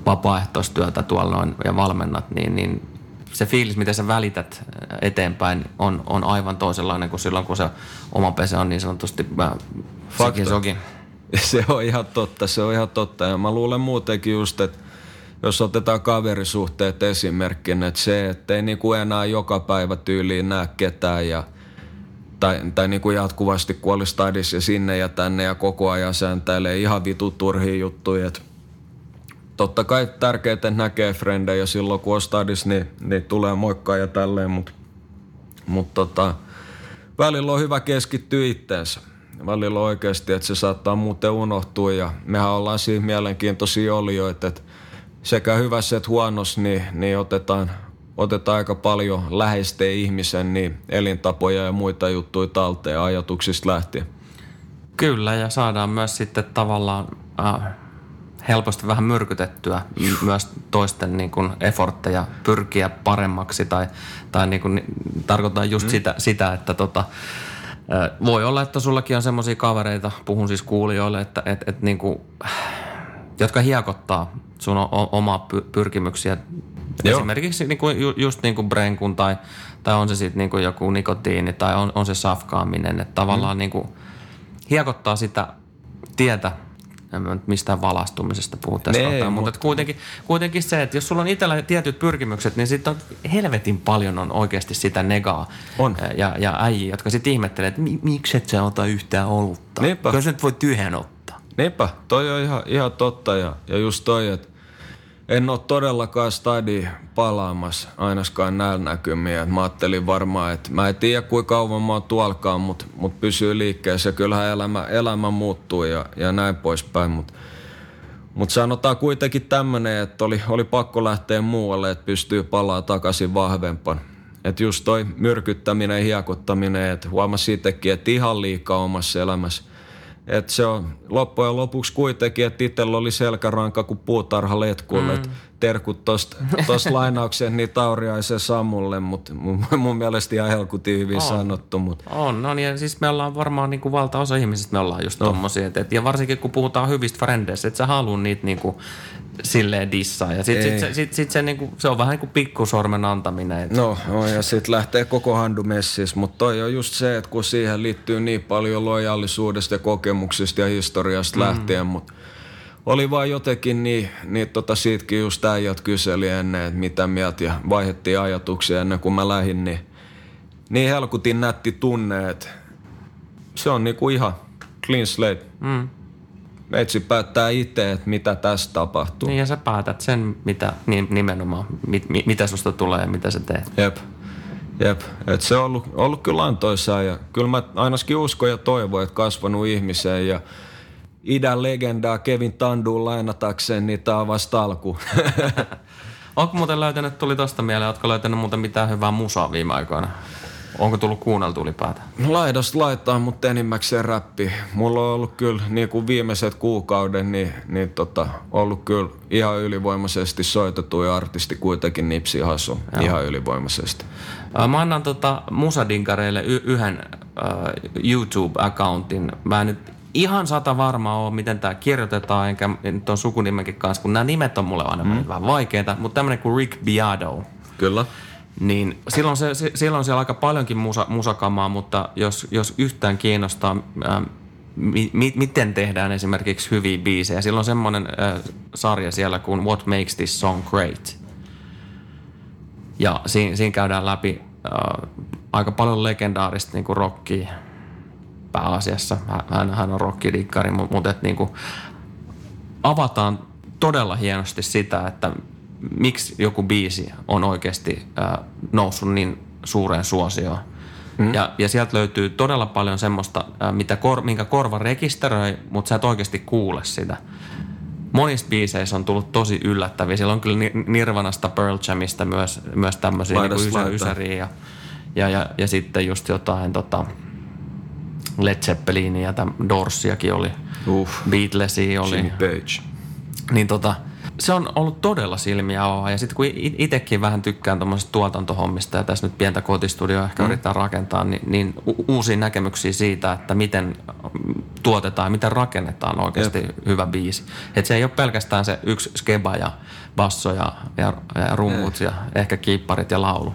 vapaaehtoistyötä tuolla noin ja valmennat, niin, niin se fiilis, miten sä välität eteenpäin, on, on aivan toisenlainen kuin silloin, kun se oma pesä on niin sanotusti äh, Fakta. sokin. *laughs* Se on ihan totta, se on ihan totta. Ja mä luulen muutenkin just, että jos otetaan kaverisuhteet esimerkkinä, että se, että ei niinku enää joka päivä tyyliin näe ketään ja tai, tai niinku jatkuvasti kun olisi stadissa ja sinne ja tänne ja koko ajan sääntäilee ihan vitu turhia juttuja. Et totta kai tärkeää, että näkee frendejä silloin kun on stadissa, niin, niin tulee moikkaa ja tälleen, mutta mut tota, välillä on hyvä keskittyä itteensä. Välillä oikeasti, että se saattaa muuten unohtua ja mehän ollaan siinä mielenkiintoisia olioita, että sekä hyvässä että huonossa, niin, niin otetaan, otetaan aika paljon läheisten ihmisen niin elintapoja ja muita juttuja talteen ajatuksista lähtien. Kyllä, ja saadaan myös sitten tavallaan äh, helposti vähän myrkytettyä myös toisten niin kuin effortteja pyrkiä paremmaksi tai, tai niin kuin, tarkoitan just mm. sitä, sitä, että tota, äh, voi olla, että sullakin on semmoisia kavereita, puhun siis kuulijoille, että et, et niin kuin, jotka hiekottaa sun omaa py- pyrkimyksiä. Joo. Esimerkiksi niin kuin, ju- just niin kuin brenkun tai, tai on se sitten niin kuin joku nikotiini tai on, on se safkaaminen. Että tavallaan mm. niin kuin hiekottaa sitä tietä, en mä nyt mistään valastumisesta puhu tässä Nee, kohtaa, mut- mutta et kuitenkin, kuitenkin se, että jos sulla on itsellä tietyt pyrkimykset, niin sitten on helvetin paljon on oikeasti sitä negaa On. ja, ja äijiä, jotka sitten ihmettelee, että mi- miksi et sä ota yhtään olutta? Kyllä sä nyt voi tyhjän ottaa. Niinpä, toi on ihan, ihan totta ja, ja just toi, että en ole todellakaan stadi palaamassa ainakaan näillä näkymiä. Mä ajattelin varmaan, että mä en tiedä kuinka kauan mä oon tuolkaan, mutta mut pysyy liikkeessä. Kyllähän elämä, elämä muuttuu ja, ja näin poispäin, mutta mut sanotaan kuitenkin tämmönen, että oli, oli pakko lähteä muualle, että pystyy palaa takaisin vahvempana. Että just toi myrkyttäminen, hiekottaminen, että huomasi itsekin, että ihan liikaa omassa elämässä. Että se on loppujen lopuksi kuitenkin, että itsellä oli selkäranka kuin puutarha letkulle. Mm. Terkut tosta lainaukseen niin Tauriaisen Samulle, mutta mun, mun mielestä ihan helkutin hyvin On. sanottu. Mut. On, no niin, siis me ollaan varmaan niin kuin valtaosa ihmisistä, me ollaan just no. tommosia. Et, et, ja varsinkin kun puhutaan hyvistä frendeistä, että sä haluun niitä niin kuin silleen dissaa. Ja sit, sit, sit, sit, sit se, niin kuin, se on vähän niin kuin pikkusormen antaminen. Et, No, no ja sitten lähtee koko handu messis, mutta toi on just se, että kun siihen liittyy niin paljon lojaalisuudesta ja kokemuksista ja historiasta mm. lähtien, mutta oli vaan jotenkin niin, niin tota siitäkin just äijät kyseli ennen, että mitä mieltä ja vaihdettiin ajatuksia ennen kuin mä lähdin, niin, niin helkutin nätti tunne, että se on niinku ihan clean slate. Mm. Meitsi päättää itse, että mitä tässä tapahtuu. Niin ja sä päätät sen, mitä niin, nimenomaan, mit, mit, mitä susta tulee ja mitä sä teet. Jep. Jep. Et se on ollut, ollut kyllä antoisaa ja kyllä mä ainakin uskon ja toivon, että kasvanut ihmiseen ja idän legendaa Kevin Tanduun lainatakseen, niin tää on vasta alku. *laughs* Onko muuten löytänyt, tuli tosta mieleen, ootko löytänyt muuten mitään hyvää musaa viime aikoina? Onko tullut kuunneltu ylipäätään? Laidasta laittaa, mutta enimmäkseen räppi. Mulla on ollut kyllä niin kuin viimeiset kuukauden, niin, niin tota, ollut kyllä ihan ylivoimaisesti soitetuja artisti kuitenkin Nipsi Hasu. Ihan ylivoimaisesti. Mä annan tota musadinkareille y- yhden äh, YouTube-accountin. Mä en nyt ihan sata varmaa ole, miten tämä kirjoitetaan, enkä nyt on sukunimenkin kanssa, kun nämä nimet on mulle aina mm. vähän vaikeita, mutta tämmöinen kuin Rick Beato, Kyllä. Niin silloin, se, se, silloin siellä aika paljonkin musa, musakamaa, mutta jos, jos yhtään kiinnostaa, ää, mi, mi, miten tehdään esimerkiksi hyviä biisejä, silloin on semmoinen ää, sarja siellä kuin What Makes This Song Great. Ja siinä, siinä käydään läpi äh, aika paljon legendaarista niin kuin rockia pääasiassa. Hän, hän on rockidikkari, mu- mutta et, niin kuin, avataan todella hienosti sitä, että miksi joku biisi on oikeasti äh, noussut niin suureen suosioon. Mm. Ja, ja sieltä löytyy todella paljon semmoista, äh, mitä kor, minkä korva rekisteröi, mutta sä et oikeasti kuule sitä. Monista biiseissä on tullut tosi yllättäviä. Siellä on kyllä Ni- Nirvanasta, Pearl Jamista myös, myös tämmöisiä niin ysä, ysäriä ja, ja, ja, ja, sitten just jotain tota, Led Zeppelinia ja Dorsiakin oli. Uff. Beatlesia oli. Jimmy Page. Niin tota, se on ollut todella silmiä avaa. Ja sitten kun itsekin vähän tykkään tuommoisesta tuotantohommista ja tässä nyt pientä kotistudioa ehkä mm. yrittää rakentaa, niin, niin u- uusia näkemyksiä siitä, että miten tuotetaan ja miten rakennetaan oikeasti Jep. hyvä biisi. Että se ei ole pelkästään se yksi skeba ja basso ja, ja, ja rummut ja ehkä kiipparit ja laulu.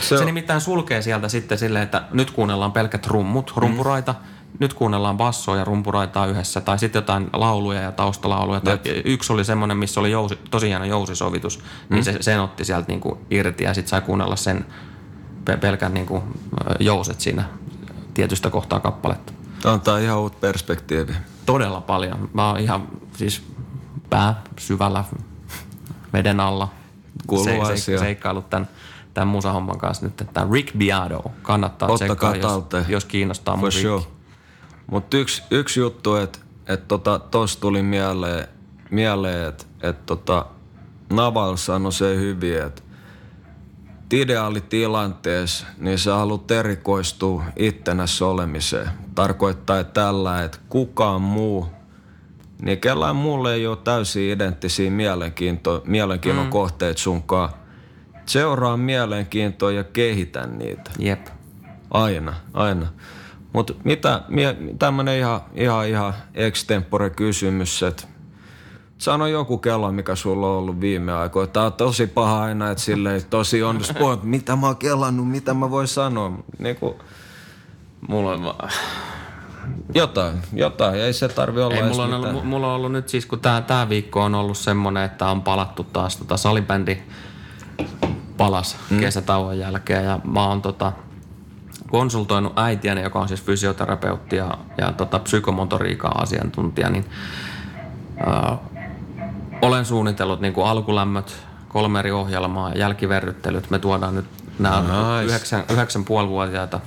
Se, se nimittäin sulkee sieltä sitten silleen, että nyt kuunnellaan pelkät rummut, rumpuraita, mm nyt kuunnellaan bassoa ja rumpuraitaa yhdessä, tai sitten jotain lauluja ja taustalauluja. Tai yksi oli semmoinen, missä oli jousi, tosi hieno jousisovitus, niin mm. niin se, sen otti sieltä niinku irti ja sitten sai kuunnella sen pelkän niinku jouset siinä tietystä kohtaa kappaletta. Antaa ihan uut perspektiivi. Todella paljon. Mä oon ihan siis pää syvällä veden alla se, se, seikkailut tämän, tämän musahomman kanssa nyt. Tämä Rick Beato kannattaa Ottakaa tsekkaa, jos, jos kiinnostaa mun sure. Mutta yksi, yksi juttu, että et tota, tos tuli mieleen, mieleen että et tota, Naval sanoi se hyvin, että ideaalitilanteessa, niin sä haluat erikoistua ittenässä olemiseen. Tarkoittaa tällä, että kukaan muu, niin kellään muulle ei ole täysin identtisiä mielenkiinto, mielenkiinnon mm. kohteet sunkaan. Seuraa mielenkiintoa ja kehitä niitä. Jep. Aina, aina. Mutta mitä, tämmöinen ihan, ihan, ihan extempore kysymys, että sano joku kello, mikä sulla on ollut viime aikoina. Tää on tosi paha aina, että silleen tosi on, että mitä mä oon kellannut, mitä mä voin sanoa. Niin kuin, mulla on vaan... Jotain, jotain. Ei se tarvi olla Ei, mulla, on ollut, mulla on ollut nyt siis, kun tää, tää viikko on ollut semmonen, että on palattu taas tota salibändi palas mm. kesätauon jälkeen ja mä oon tota, konsultoinut äitiäni, joka on siis fysioterapeutti ja, ja tota, psykomotoriikan asiantuntija, niin ö, olen suunnitellut niin kuin alkulämmöt, kolme eri ohjelmaa, jälkiverryttelyt. Me tuodaan nyt nämä nice. yhdeksän, yhdeksän puolivuotiaita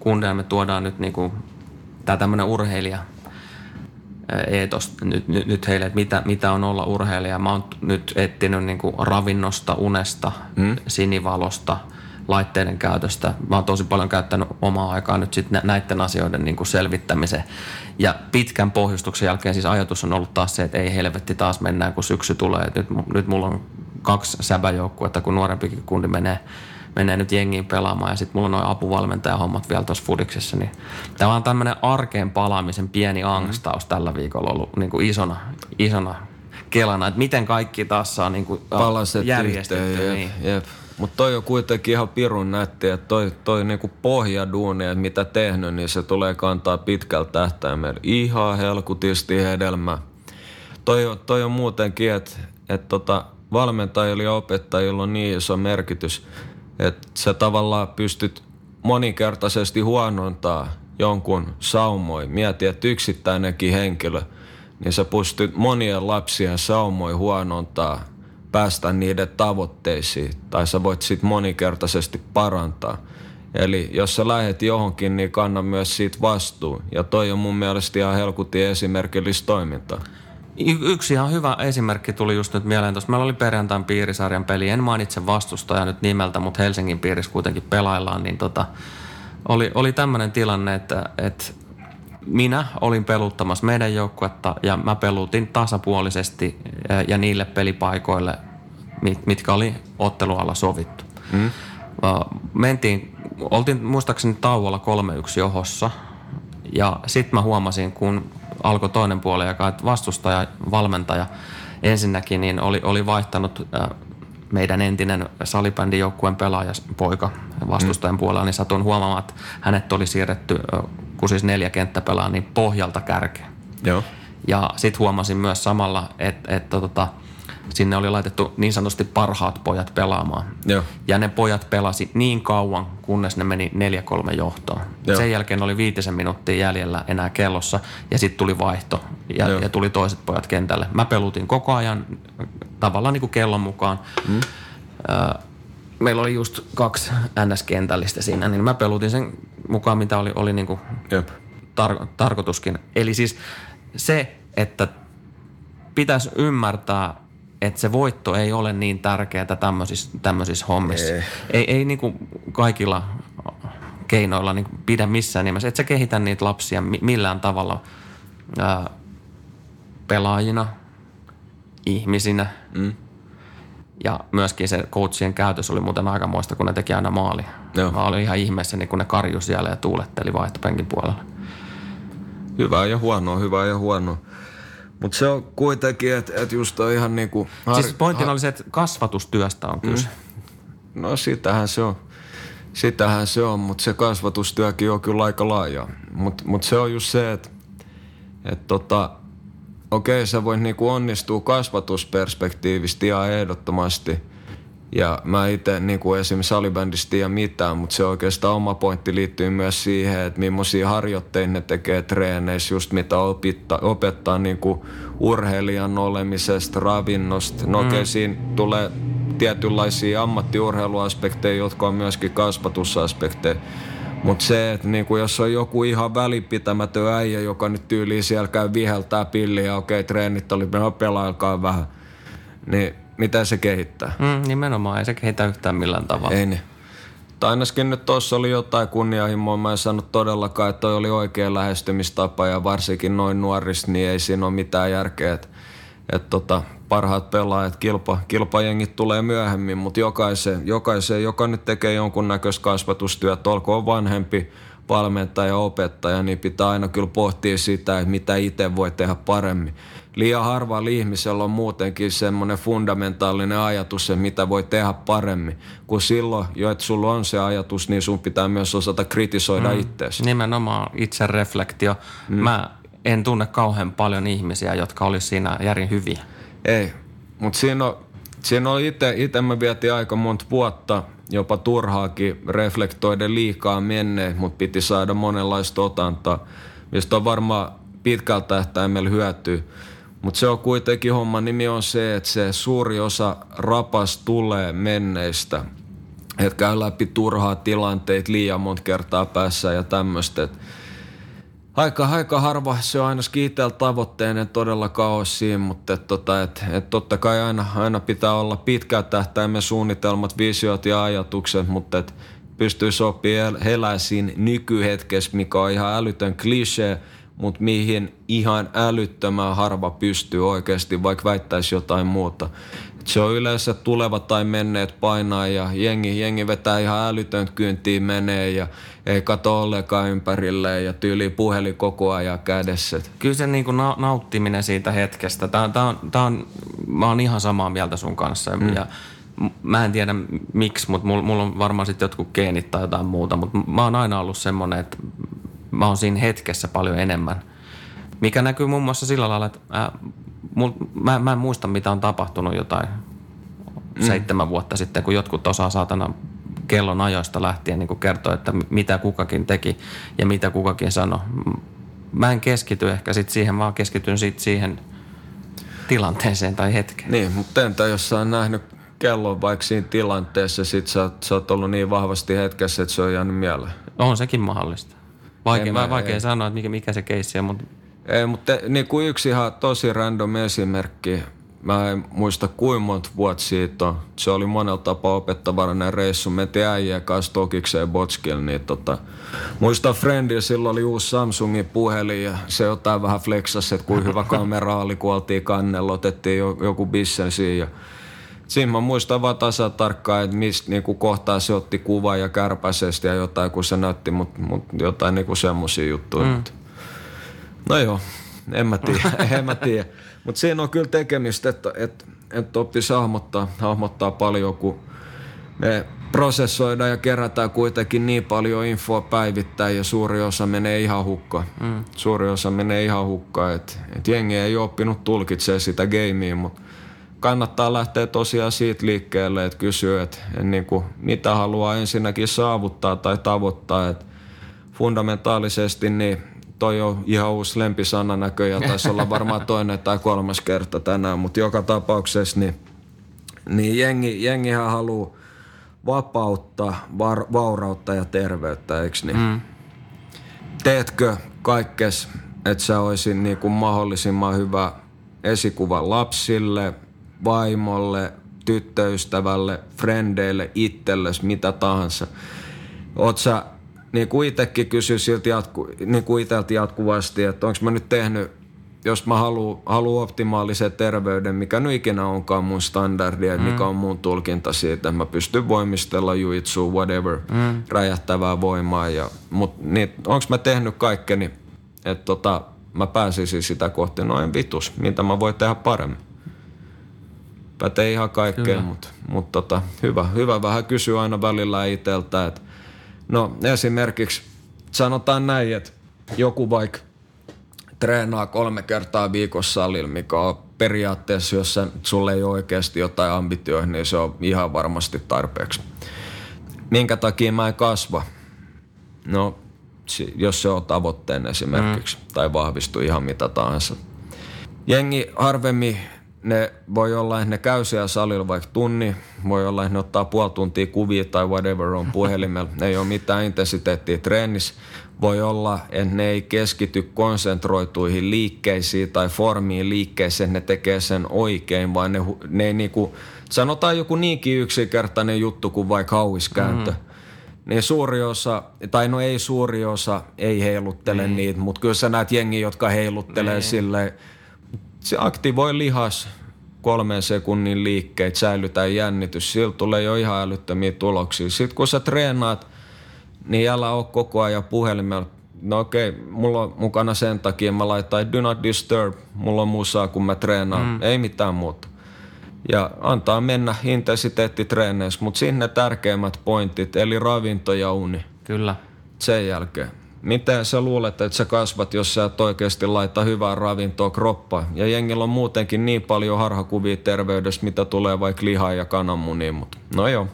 kundeja, me tuodaan nyt niin kuin, tämä tämmöinen urheilija eetos nyt, nyt, nyt heille, että mitä, mitä on olla urheilija. Mä oon nyt etsinyt niin kuin ravinnosta, unesta, mm. sinivalosta – laitteiden käytöstä. Mä oon tosi paljon käyttänyt omaa aikaa nyt sitten näiden asioiden niin kuin selvittämiseen. Ja pitkän pohjustuksen jälkeen siis ajatus on ollut taas se, että ei helvetti taas mennään, kun syksy tulee. Et nyt, nyt mulla on kaksi säbäjoukkuetta, kun nuorempikin kundi menee, menee nyt jengiin pelaamaan ja sitten mulla on noin apuvalmentajahommat vielä tuossa fudiksessa. Niin tämä on tämmöinen arkeen palaamisen pieni angstaus tällä viikolla ollut niin kuin isona, isona kelana, että miten kaikki taas saa niin kuin järjestetty. Jep, niin. jep. Mutta toi on kuitenkin ihan pirun nätti, että toi, toi niinku pohjaduuni, että mitä tehnyt, niin se tulee kantaa pitkältä tähtäimellä. Ihan helkutisti hedelmä. Toi on, toi on muutenkin, että et tota, valmentajilla ja opettajilla on niin iso merkitys, että sä tavallaan pystyt moninkertaisesti huonontaa jonkun saumoin. Mieti, että yksittäinenkin henkilö, niin sä pystyt monien lapsien saumoin huonontaa – päästä niiden tavoitteisiin tai sä voit sit monikertaisesti parantaa. Eli jos sä lähet johonkin, niin kanna myös siitä vastuu. Ja toi on mun mielestä ihan helkutin esimerkillistä toimintaa. Y- yksi ihan hyvä esimerkki tuli just nyt mieleen tuossa. Meillä oli perjantain piirisarjan peli. En mainitse vastustaja nyt nimeltä, mutta Helsingin piirissä kuitenkin pelaillaan. Niin tota, oli, oli tämmöinen tilanne, että, että minä olin peluttamassa meidän joukkuetta ja mä pelutin tasapuolisesti ja niille pelipaikoille, mitkä oli ottelualla sovittu. Mm. Mentiin, oltiin muistaakseni tauolla 3-1 johossa ja sitten mä huomasin, kun alkoi toinen puoli, joka että vastustaja, valmentaja ensinnäkin niin oli, oli vaihtanut meidän entinen salibändin joukkueen pelaaja poika vastustajan mm. puolella, niin satun huomaamaan, että hänet oli siirretty kun siis neljä kenttäpelaa, niin pohjalta kärkeen. Joo. Ja sitten huomasin myös samalla, että, että tota, sinne oli laitettu niin sanotusti parhaat pojat pelaamaan. Joo. Ja ne pojat pelasi niin kauan, kunnes ne meni 4-3 johtoon. Joo. Sen jälkeen oli viitisen minuuttia jäljellä enää kellossa ja sitten tuli vaihto ja, ja tuli toiset pojat kentälle. Mä pelutin koko ajan tavallaan niin kuin kellon mukaan. Mm. Meillä oli just kaksi NS-kentällistä siinä, niin mä pelutin sen mukaan, mitä oli, oli niin kuin tar- tarkoituskin. Eli siis se, että pitäisi ymmärtää, että se voitto ei ole niin tärkeää tämmöisissä, tämmöisissä hommissa. Ei, ei, ei niin kuin kaikilla keinoilla niin kuin pidä missään nimessä. Et sä kehitä niitä lapsia millään tavalla ää, pelaajina ihmisinä. Mm. Ja myöskin se coachien käytös oli muuten aikamoista, kun ne teki aina maali. Joo. Mä olin ihan ihmeessä, niin kun ne karju siellä ja tuuletteli vaihtopenkin puolella. Hyvää ja huonoa, hyvää ja huonoa. Mutta se on kuitenkin, että et just on ihan niinku... Har- siis pointtina oli se, että kasvatustyöstä on kyse. Mm. No sitähän se on. Sitähän se on, mutta se kasvatustyökin on kyllä aika laaja. Mutta mut se on just se, että et tota, okei okay, sä voit niinku onnistua kasvatusperspektiivistä ihan ehdottomasti. Ja mä itse niinku esimerkiksi salibändistä tiedä mitään, mutta se oikeastaan oma pointti liittyy myös siihen, että millaisia harjoitteita ne tekee treeneissä, just mitä opittaa, opettaa niinku urheilijan olemisesta, ravinnosta. No okei, okay, siinä tulee tietynlaisia ammattiurheiluaspekteja, jotka on myöskin kasvatusaspekteja. Mutta se, että niinku, jos on joku ihan välipitämätön äijä, joka nyt tyyliin siellä käy viheltää pilliä, okei, okay, treenit oli, no pelailkaa vähän, niin mitä se kehittää? Mm, nimenomaan, ei se kehitä yhtään millään tavalla. Ei niin. Tai ainakin nyt tuossa oli jotain kunnianhimoa. Mä en sanonut todellakaan, että toi oli oikea lähestymistapa ja varsinkin noin nuorista, niin ei siinä ole mitään järkeä. Että et tota, parhaat pelaajat, kilpa, kilpajengit tulee myöhemmin, mutta jokaisen, jokaisen, joka nyt tekee jonkunnäköistä kasvatustyötä, olkoon vanhempi, valmentaja, opettaja, niin pitää aina kyllä pohtia sitä, että mitä itse voi tehdä paremmin. Liian harvalla ihmisellä on muutenkin semmoinen fundamentaalinen ajatus, että mitä voi tehdä paremmin. Kun silloin, jo että sulla on se ajatus, niin sun pitää myös osata kritisoida mm. itseäsi. Nimenomaan itsereflektio. Mm. Mä en tunne kauhean paljon ihmisiä, jotka olisi siinä järin hyviä. Ei, mutta siinä siinä on itse, itse mä vietin aika monta vuotta jopa turhaakin reflektoiden liikaa menneen, mutta piti saada monenlaista otantaa, mistä on varmaan pitkältä tähtäimellä hyötyä. Mutta se on kuitenkin homma nimi on se, että se suuri osa rapas tulee menneistä. Että käy läpi turhaa tilanteita liian monta kertaa päässä ja tämmöistä. Aika, aika harva se on aina itsellä tavoitteinen todellakaan ole siinä, mutta et, tota, et, et totta kai aina, aina pitää olla pitkää tähtäimen suunnitelmat, visiot ja ajatukset, mutta et pystyy sopii elää siinä nykyhetkessä, mikä on ihan älytön klisee, mutta mihin ihan älyttömän harva pystyy oikeasti, vaikka väittäisi jotain muuta. Se on yleensä tulevat tai menneet painaa ja jengi, jengi vetää ihan älytön kyyntiin menee ja ei kato ollenkaan ympärilleen ja tyyli puhelin koko ajan kädessä. Kyllä se niin kuin na- nauttiminen siitä hetkestä, tää, tää on, tää on, mä oon ihan samaa mieltä sun kanssa mm. ja mä en tiedä miksi, mutta mulla mul on varmaan sitten jotkut geenit tai jotain muuta, mutta mä oon aina ollut semmoinen, että mä oon siinä hetkessä paljon enemmän. Mikä näkyy muun muassa sillä lailla, että ää, mul, mä, mä en muista mitä on tapahtunut jotain mm. seitsemän vuotta sitten, kun jotkut osaa saatana kellon ajoista lähtien niin kertoa, että mitä kukakin teki ja mitä kukakin sanoi. Mä en keskity ehkä sit siihen, vaan keskityn sit siihen tilanteeseen tai hetkeen. Niin, mutta entä jos sä on nähnyt kellon vaikka siinä tilanteessa, sit sä, sä oot ollut niin vahvasti hetkessä, että se on jäänyt mieleen. On sekin mahdollista. Vaikea, mä, vaikea sanoa, että mikä, mikä se keissi on, mutta... Ei, mutta niin kuin yksi ihan tosi random esimerkki. Mä en muista kuinka monta vuotta siitä on. Se oli monella tapaa opettavarainen reissu. Me äijä kanssa Tokikseen Botskille, niin tota, muista Friendillä silloin oli uusi Samsungin puhelin ja se jotain vähän flexasi, että kuin hyvä *laughs* kamera oli, kun oltiin kannella, otettiin joku bissen ja Siinä mä muistan vaan tasa tarkkaan, että mistä niinku kohtaa se otti kuva ja kärpäisesti ja jotain, kun se näytti, mutta mut jotain niinku semmosia juttuja. Mm. No joo, en mä tiedä, *laughs* en mä tiedä. Mutta siinä on kyllä tekemistä, että, että, että oppisi hahmottaa, hahmottaa paljon, kun me prosessoidaan ja kerätään kuitenkin niin paljon infoa päivittäin ja suuri osa menee ihan hukkaan. Mm. Suuri osa menee ihan hukkaan, että et jengi ei ole oppinut tulkitsemaan sitä gamea, mutta kannattaa lähteä tosiaan siitä liikkeelle, että kysyy, että niin kuin, mitä haluaa ensinnäkin saavuttaa tai tavoittaa. Että fundamentaalisesti niin toi on ihan uusi lempisana näköjään, taisi olla varmaan *laughs* toinen tai kolmas kerta tänään, mutta joka tapauksessa niin, niin jengi, jengihän haluaa vapautta, var, vaurautta ja terveyttä, eikö niin? Mm. Teetkö kaikkes, että sä olisin niin kuin mahdollisimman hyvä esikuva lapsille, vaimolle, tyttöystävälle, frendeille, itsellesi, mitä tahansa. Oot sä, niin kuin itsekin kysy siltä jatku, niin kuin jatkuvasti, että onko mä nyt tehnyt jos mä haluan halu optimaalisen terveyden, mikä nyt ikinä onkaan mun standardi, mm. mikä on mun tulkinta siitä, että mä pystyn voimistella juitsua, whatever, mm. räjähtävää voimaa. Ja, mut niin, onks mä tehnyt kaikkeni, että tota, mä pääsisin sitä kohti noin vitus, mitä mä voin tehdä paremmin. Pätee ihan kaikkeen, mutta mut tota, hyvä, hyvä vähän kysyä aina välillä itseltä, että no esimerkiksi sanotaan näin, että joku vaikka treenaa kolme kertaa viikossa salilla, mikä on periaatteessa, jos sulle ei ole oikeasti jotain ambitioita, niin se on ihan varmasti tarpeeksi. Minkä takia mä en kasva? No, jos se on tavoitteen esimerkiksi, mm. tai vahvistuu ihan mitä tahansa. Jengi harvemmin ne voi olla, että ne käy siellä salilla vaikka tunni, voi olla, että ne ottaa puoli tuntia kuvia tai whatever on puhelimella. ei ole mitään intensiteettiä treenissä. Voi olla, että ne ei keskity konsentroituihin liikkeisiin tai formiin liikkeeseen, ne tekee sen oikein, vaan ne, ne ei niinku, sanotaan joku niinkin yksinkertainen juttu kuin vaikka hauiskääntö. Mm. Niin suuri osa, tai no ei suuri osa, ei heiluttele niin. niitä, mutta kyllä sä näet jengi, jotka heiluttelee niin. silleen, se aktivoi lihas kolmen sekunnin liikkeet, säilytään jännitys. Siltä tulee jo ihan älyttömiä tuloksia. Sitten kun sä treenaat, niin älä ole koko ajan puhelimella. No okei, okay, mulla on mukana sen takia, mä laitan do not disturb, mulla on musaa kun mä treenaan, mm. ei mitään muuta. Ja antaa mennä intensiteettitreeneissä, mutta sinne tärkeimmät pointit, eli ravinto ja uni. Kyllä. Sen jälkeen miten sä luulet, että sä kasvat, jos sä et oikeasti laita hyvää ravintoa kroppaan? Ja jengillä on muutenkin niin paljon harhakuvia terveydestä, mitä tulee vaikka lihaa ja kananmuniin, mutta no joo.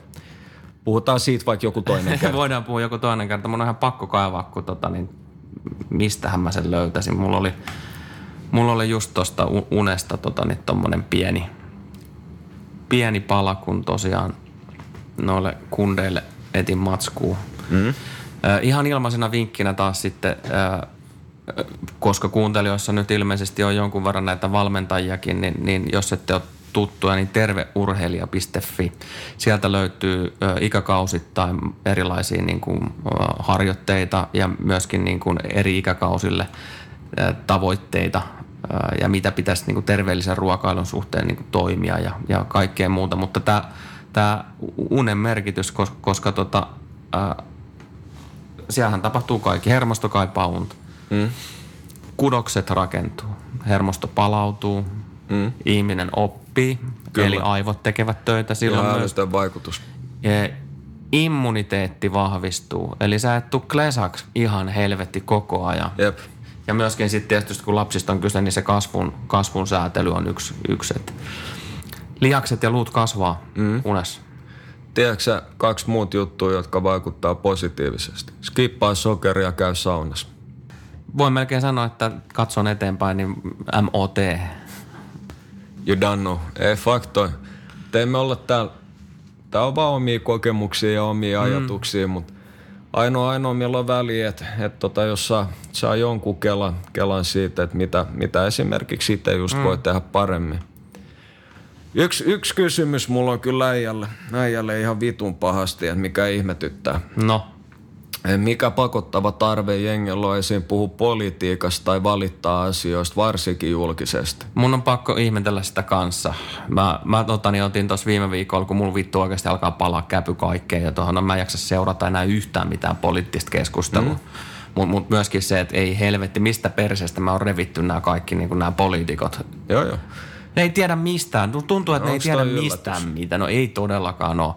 Puhutaan siitä vaikka joku toinen *laughs* kerta. Voidaan puhua joku toinen kerta. Mun on ihan pakko kaivaa, kun tota, niin mistähän mä sen löytäisin. Mulla oli, mulla oli just tosta unesta tota, niin tommonen pieni, pieni pala, kun tosiaan noille kundeille etin matskuu. Mm. Ihan ilmaisena vinkkinä taas sitten, koska kuuntelijoissa nyt ilmeisesti on jonkun verran näitä valmentajiakin, niin, niin jos ette ole tuttuja, niin terveurheilija.fi. Sieltä löytyy ikäkausittain erilaisia niin kuin, harjoitteita ja myöskin niin kuin eri ikäkausille tavoitteita ja mitä pitäisi niin kuin terveellisen ruokailun suhteen niin kuin toimia ja, ja kaikkea muuta. Mutta tämä, tämä unen merkitys, koska, koska tota, siellähän tapahtuu kaikki. Hermosto kaipaa unta. Mm. Kudokset rakentuu. Hermosto palautuu. Mm. Ihminen oppii. Kyllä. Eli aivot tekevät töitä silloin Ihan myös. vaikutus. Ja immuniteetti vahvistuu. Eli sä et tuu klesaksi ihan helvetti koko ajan. Jep. Ja myöskin sitten tietysti kun lapsista on kyse, niin se kasvun, kasvun säätely on yksi. yksi että lihakset ja luut kasvaa mm. unessa. Tiedätkö kaksi muut juttua, jotka vaikuttaa positiivisesti? Skippaa sokeria, käy saunassa. Voin melkein sanoa, että katson eteenpäin, niin MOT. You don't know. Ei faktoi. Teemme olla täällä. Tää on vaan omia kokemuksia ja omia mm. ajatuksia, mutta ainoa, ainoa millä on väliä, että, että tota, jos saa, saa jonkun kelan, kelan siitä, että mitä, mitä esimerkiksi itse just mm. voi tehdä paremmin Yksi, yksi kysymys mulla on kyllä äijälle, äijälle ihan vitun pahasti, että mikä ihmetyttää. No. Mikä pakottava tarve jengellä on esiin puhua politiikasta tai valittaa asioista, varsinkin julkisesti? Mun on pakko ihmetellä sitä kanssa. Mä, mä totani, otin tuossa viime viikolla, kun mulla vittu oikeasti alkaa palaa käpy kaikkeen ja tuohon no, mä en jaksa seurata enää yhtään mitään poliittista keskustelua. Mm. Mutta mut myöskin se, että ei helvetti, mistä perseestä mä oon revitty nämä kaikki niin nämä poliitikot. Joo, joo. Ne ei tiedä mistään. Tuntuu, että no, ne ei tiedä mistään mitä. No ei todellakaan ole.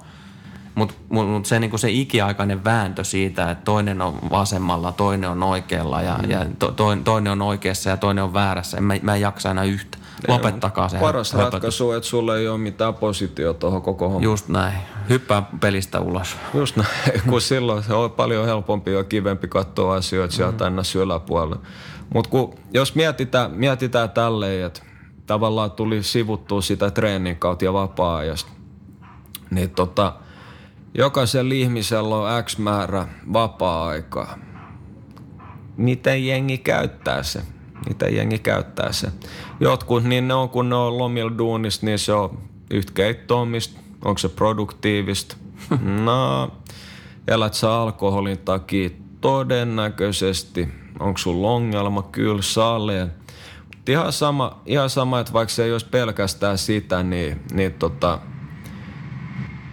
Mutta mut, mut se, niinku se ikiaikainen vääntö siitä, että toinen on vasemmalla, toinen on oikealla ja, mm. ja to, toinen on oikeassa ja toinen on väärässä. En, mä, mä en jaksa enää yhtä. Lopettakaa se. Paras höpötys. ratkaisu, että sulle ei ole mitään positio tuohon koko hommaan. Just näin. Hyppää pelistä ulos. Just näin, *laughs* kun silloin se on paljon helpompi ja kivempi katsoa asioita sieltä mm. ennä yläpuolella. Mutta jos mietitään, mietitään tälleen, että tavallaan tuli sivuttua sitä treenin kautta ja vapaa-ajasta. Niin tota, jokaisella ihmisellä on X määrä vapaa-aikaa. Miten jengi käyttää se? Miten jengi käyttää se? Jotkut, niin ne on kun ne on lomilla duunista, niin se on yhtä keittoamista. Onko se produktiivista? *laughs* No, elät sä alkoholin takia? Todennäköisesti. Onko sulla ongelma? Kyllä, saleen ihan sama, ihan sama, että vaikka se ei olisi pelkästään sitä, niin, niin tota,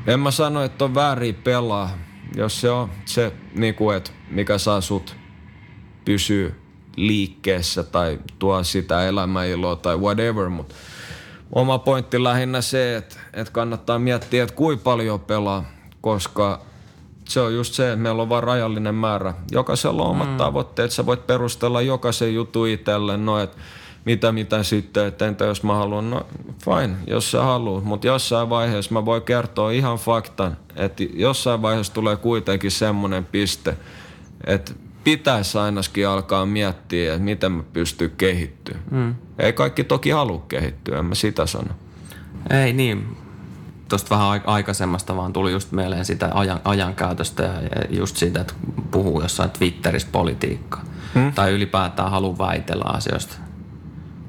en mä sano, että on väärin pelaa, jos se on se, niin kuin, että mikä saa sut pysyä liikkeessä tai tuo sitä elämäiloa tai whatever, mutta oma pointti lähinnä se, että, että kannattaa miettiä, että kuinka paljon pelaa, koska se on just se, että meillä on vain rajallinen määrä. Jokaisella on omat mm. tavoitteet, sä voit perustella jokaisen jutun itselle, no että mitä mitä sitten, että entä jos mä haluan, no fine, jos sä haluat, mutta jossain vaiheessa mä voin kertoa ihan faktan, että jossain vaiheessa tulee kuitenkin semmoinen piste, että pitäisi ainakin alkaa miettiä, että miten mä pystyn kehittyä. Mm. Ei kaikki toki halua kehittyä, en mä sitä sano. Ei niin, tuosta vähän aikaisemmasta vaan tuli just mieleen sitä ajan, ajankäytöstä ja just siitä, että puhuu jossain Twitterissä politiikkaa. Hmm? Tai ylipäätään halu väitellä asioista.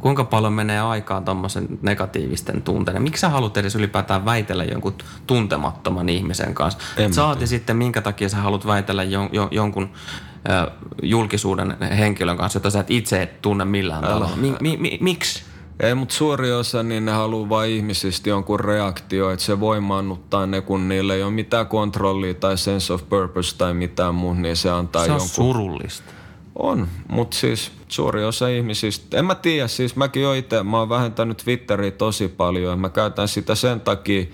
Kuinka paljon menee aikaa tuommoisen negatiivisten tunteiden? Miksi sä haluat edes ylipäätään väitellä jonkun tuntemattoman ihmisen kanssa? En Saati sitten, minkä takia sä haluat väitellä jon, jon, jonkun ö, julkisuuden henkilön kanssa, jota sä et itse et tunne millään tavalla. Mi, mi, mi, miksi? Ei, mutta suuri osa, niin ne haluaa vain ihmisistä jonkun reaktio, että se voimaannuttaa ne, kun niillä ei ole mitään kontrollia tai sense of purpose tai mitään muuta, niin se antaa se on jonkun... surullista. On, mutta siis suuri osa ihmisistä, en mä tiedä, siis mäkin oon itse, mä oon vähentänyt Twitteriä tosi paljon ja mä käytän sitä sen takia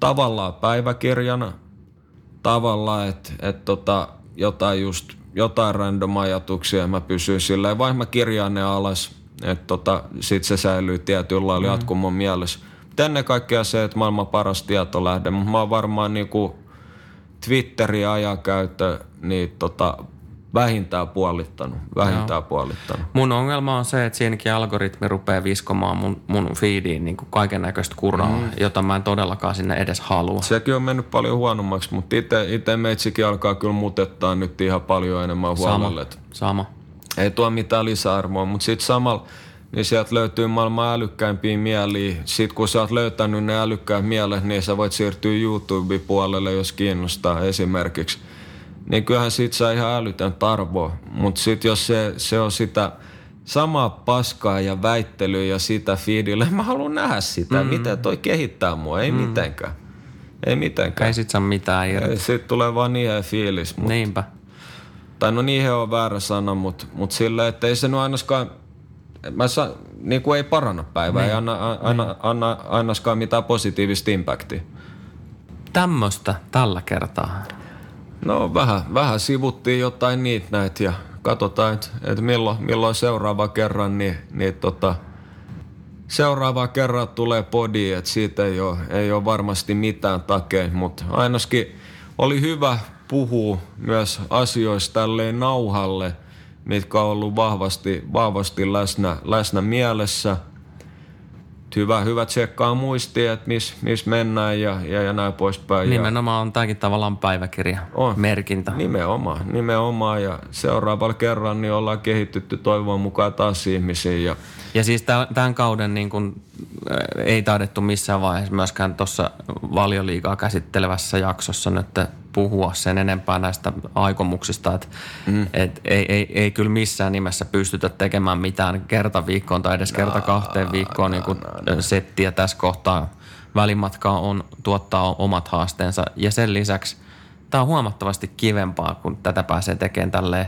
tavallaan päiväkirjana, tavallaan, että et tota, jotain just, jotain random ajatuksia mä pysyn silleen, vaikka mä kirjaan ne alas, että tota, sit se säilyy tietyllä lailla mm. jatkumon mielessä. Ennen kaikkea se, että maailman paras tietolähde, mutta mä oon varmaan niinku Twitterin ajankäyttö, niin tota, vähintään puolittanut. Vähintään Joo. puolittanut. Mun ongelma on se, että siinäkin algoritmi rupeaa viskomaan mun, mun feediin niin kaiken näköistä kuraa, mm. jota mä en todellakaan sinne edes halua. Sekin on mennyt paljon huonommaksi, mutta itse meitsikin alkaa kyllä mutettaa nyt ihan paljon enemmän huolelle. Sama. Sama. Ei tuo mitään lisäarvoa, mutta sitten samalla niin sieltä löytyy maailman älykkäimpiä mieliä. Sitten kun sä oot löytänyt ne älykkäät mielet, niin sä voit siirtyä YouTube-puolelle, jos kiinnostaa esimerkiksi – niin kyllähän siitä saa ihan älytön tarvo. Mutta sitten jos se, se on sitä samaa paskaa ja väittelyä ja sitä fiidille, *laughs* mä haluan nähdä sitä. Mm. Miten toi kehittää mua? Ei mm. mitenkään. Ei mitenkään. Ei sit saa mitään irti. Sitten tulee vaan niihin fiilis. Mut, Niinpä. Tai no niihin on väärä sana, mutta mut sillä, että ei se nyt ainakaan, mä sa, niin kuin ei paranna päivää, niin. ei anna, anna, niin. anna ainakaan mitään positiivista impactia. Tämmöistä tällä kertaa. No vähän, vähän sivuttiin jotain niitä näitä ja katsotaan, että, että milloin, milloin seuraava kerran, niin, niin tota, seuraava kerran tulee podi, että siitä ei ole, ei ole varmasti mitään takein, mutta ainakin oli hyvä puhua myös asioista tälleen nauhalle, mitkä on ollut vahvasti, vahvasti läsnä, läsnä mielessä – hyvä, hyvä tsekkaa muistia, että missä mis mennään ja, ja, ja näin poispäin. Nimenomaan on tämäkin tavallaan päiväkirja, on. merkintä. Nimenomaan, nimenomaan ja seuraavalla kerran niin ollaan kehitytty toivon mukaan taas ihmisiin. Ja, ja siis tämän kauden niin kun, ei taidettu missään vaiheessa myöskään tuossa valioliigaa käsittelevässä jaksossa nyt puhua sen enempää näistä aikomuksista, että mm. et ei, ei, ei kyllä missään nimessä pystytä tekemään mitään kerta viikkoon tai edes kerta kahteen viikkoon niin kuin settiä tässä kohtaa. Välimatka on tuottaa omat haasteensa ja sen lisäksi tämä on huomattavasti kivempaa, kun tätä pääsee tekemään tälleen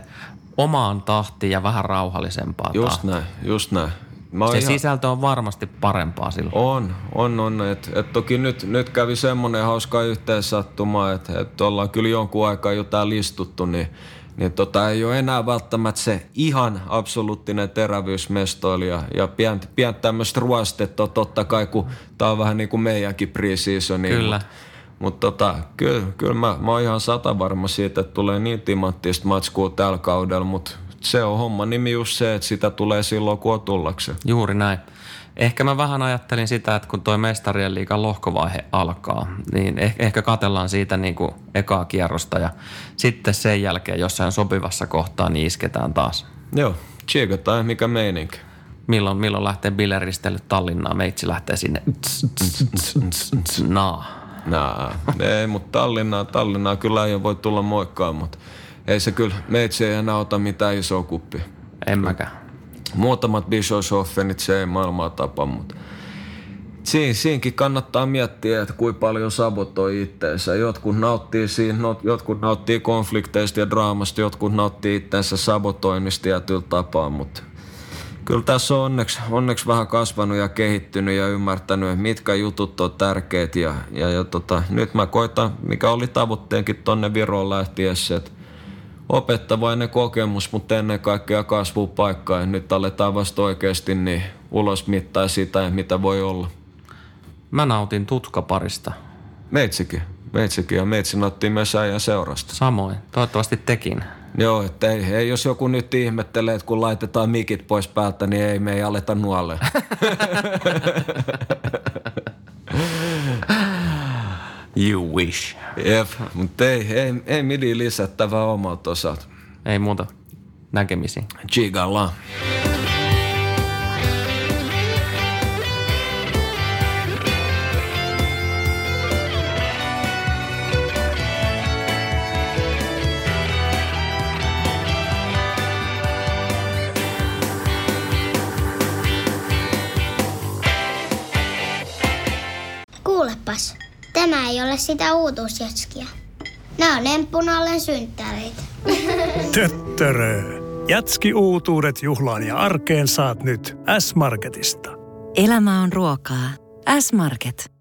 omaan tahtiin ja vähän rauhallisempaa Just tahtiin. näin, just näin. Mä se ihan... sisältö on varmasti parempaa silloin. On, on, on. Et, et toki nyt, nyt kävi semmoinen hauska yhteensattuma, että et ollaan kyllä jonkun aikaa jo täällä istuttu, niin, niin tota, ei ole enää välttämättä se ihan absoluuttinen terävyysmestoilija. Ja pientä pient tämmöistä ruostetta totta kai, kun tää on vähän niin kuin meidänkin pre-seasoni. Kyllä. Mutta tota, kyllä, kyllä mä, mä oon ihan sata varma siitä, että tulee niin timanttista matskua tällä kaudella, mutta se on homma nimi just se, että sitä tulee silloin, kun on tullakseen. Juuri näin. Ehkä mä vähän ajattelin sitä, että kun toi mestarien liikan lohkovaihe alkaa, niin ehkä, ehkä katellaan siitä niin kuin ekaa kierrosta ja sitten sen jälkeen jossain sopivassa kohtaa niin isketään taas. Joo, tsiikataan mikä meininki. Milloin, milloin lähtee bileristely Tallinnaan? Meitsi lähtee sinne. Naa. Naa. Ei, mutta Tallinnaa, Tallinnaa kyllä ei voi tulla moikkaan, mutta ei se kyllä, meitsi ei enää ota mitään isoa kuppia. En mäkään. muutamat Bischofshoffenit, se ei maailmaa tapa, mutta Siin, siinkin kannattaa miettiä, että kuinka paljon sabotoi itteensä. Jotkut nauttii, siinä, no, jotkut nauttii konflikteista ja draamasta, jotkut nauttii itteensä sabotoinnista tietyllä tapaa, mutta kyllä tässä on onneksi, onneksi vähän kasvanut ja kehittynyt ja ymmärtänyt, mitkä jutut on tärkeät. Ja, ja, ja tota, nyt mä koitan, mikä oli tavoitteenkin tonne Viroon lähtiessä, että opettavainen kokemus, mutta ennen kaikkea kasvupaikka. Ja nyt aletaan vasta oikeasti niin ulos mittaa sitä, mitä voi olla. Mä nautin tutkaparista. Meitsikin. Meitsikin ja meitsi nauttii myös äijän seurasta. Samoin. Toivottavasti tekin. Joo, että ei, ei, jos joku nyt ihmettelee, että kun laitetaan mikit pois päältä, niin ei me ei aleta nuolle. *laughs* You wish. Jep, mutta ei, ei, ei midi lisättävää omalta osalta. Ei muuta näkemisiin. Chigalla. Tämä ei ole sitä uutuusjatskia. Nämä on emppunallen synttäreitä. *laughs* Töttörö. Jätski uutuudet juhlaan ja arkeen saat nyt S-Marketista. Elämä on ruokaa. S-Market.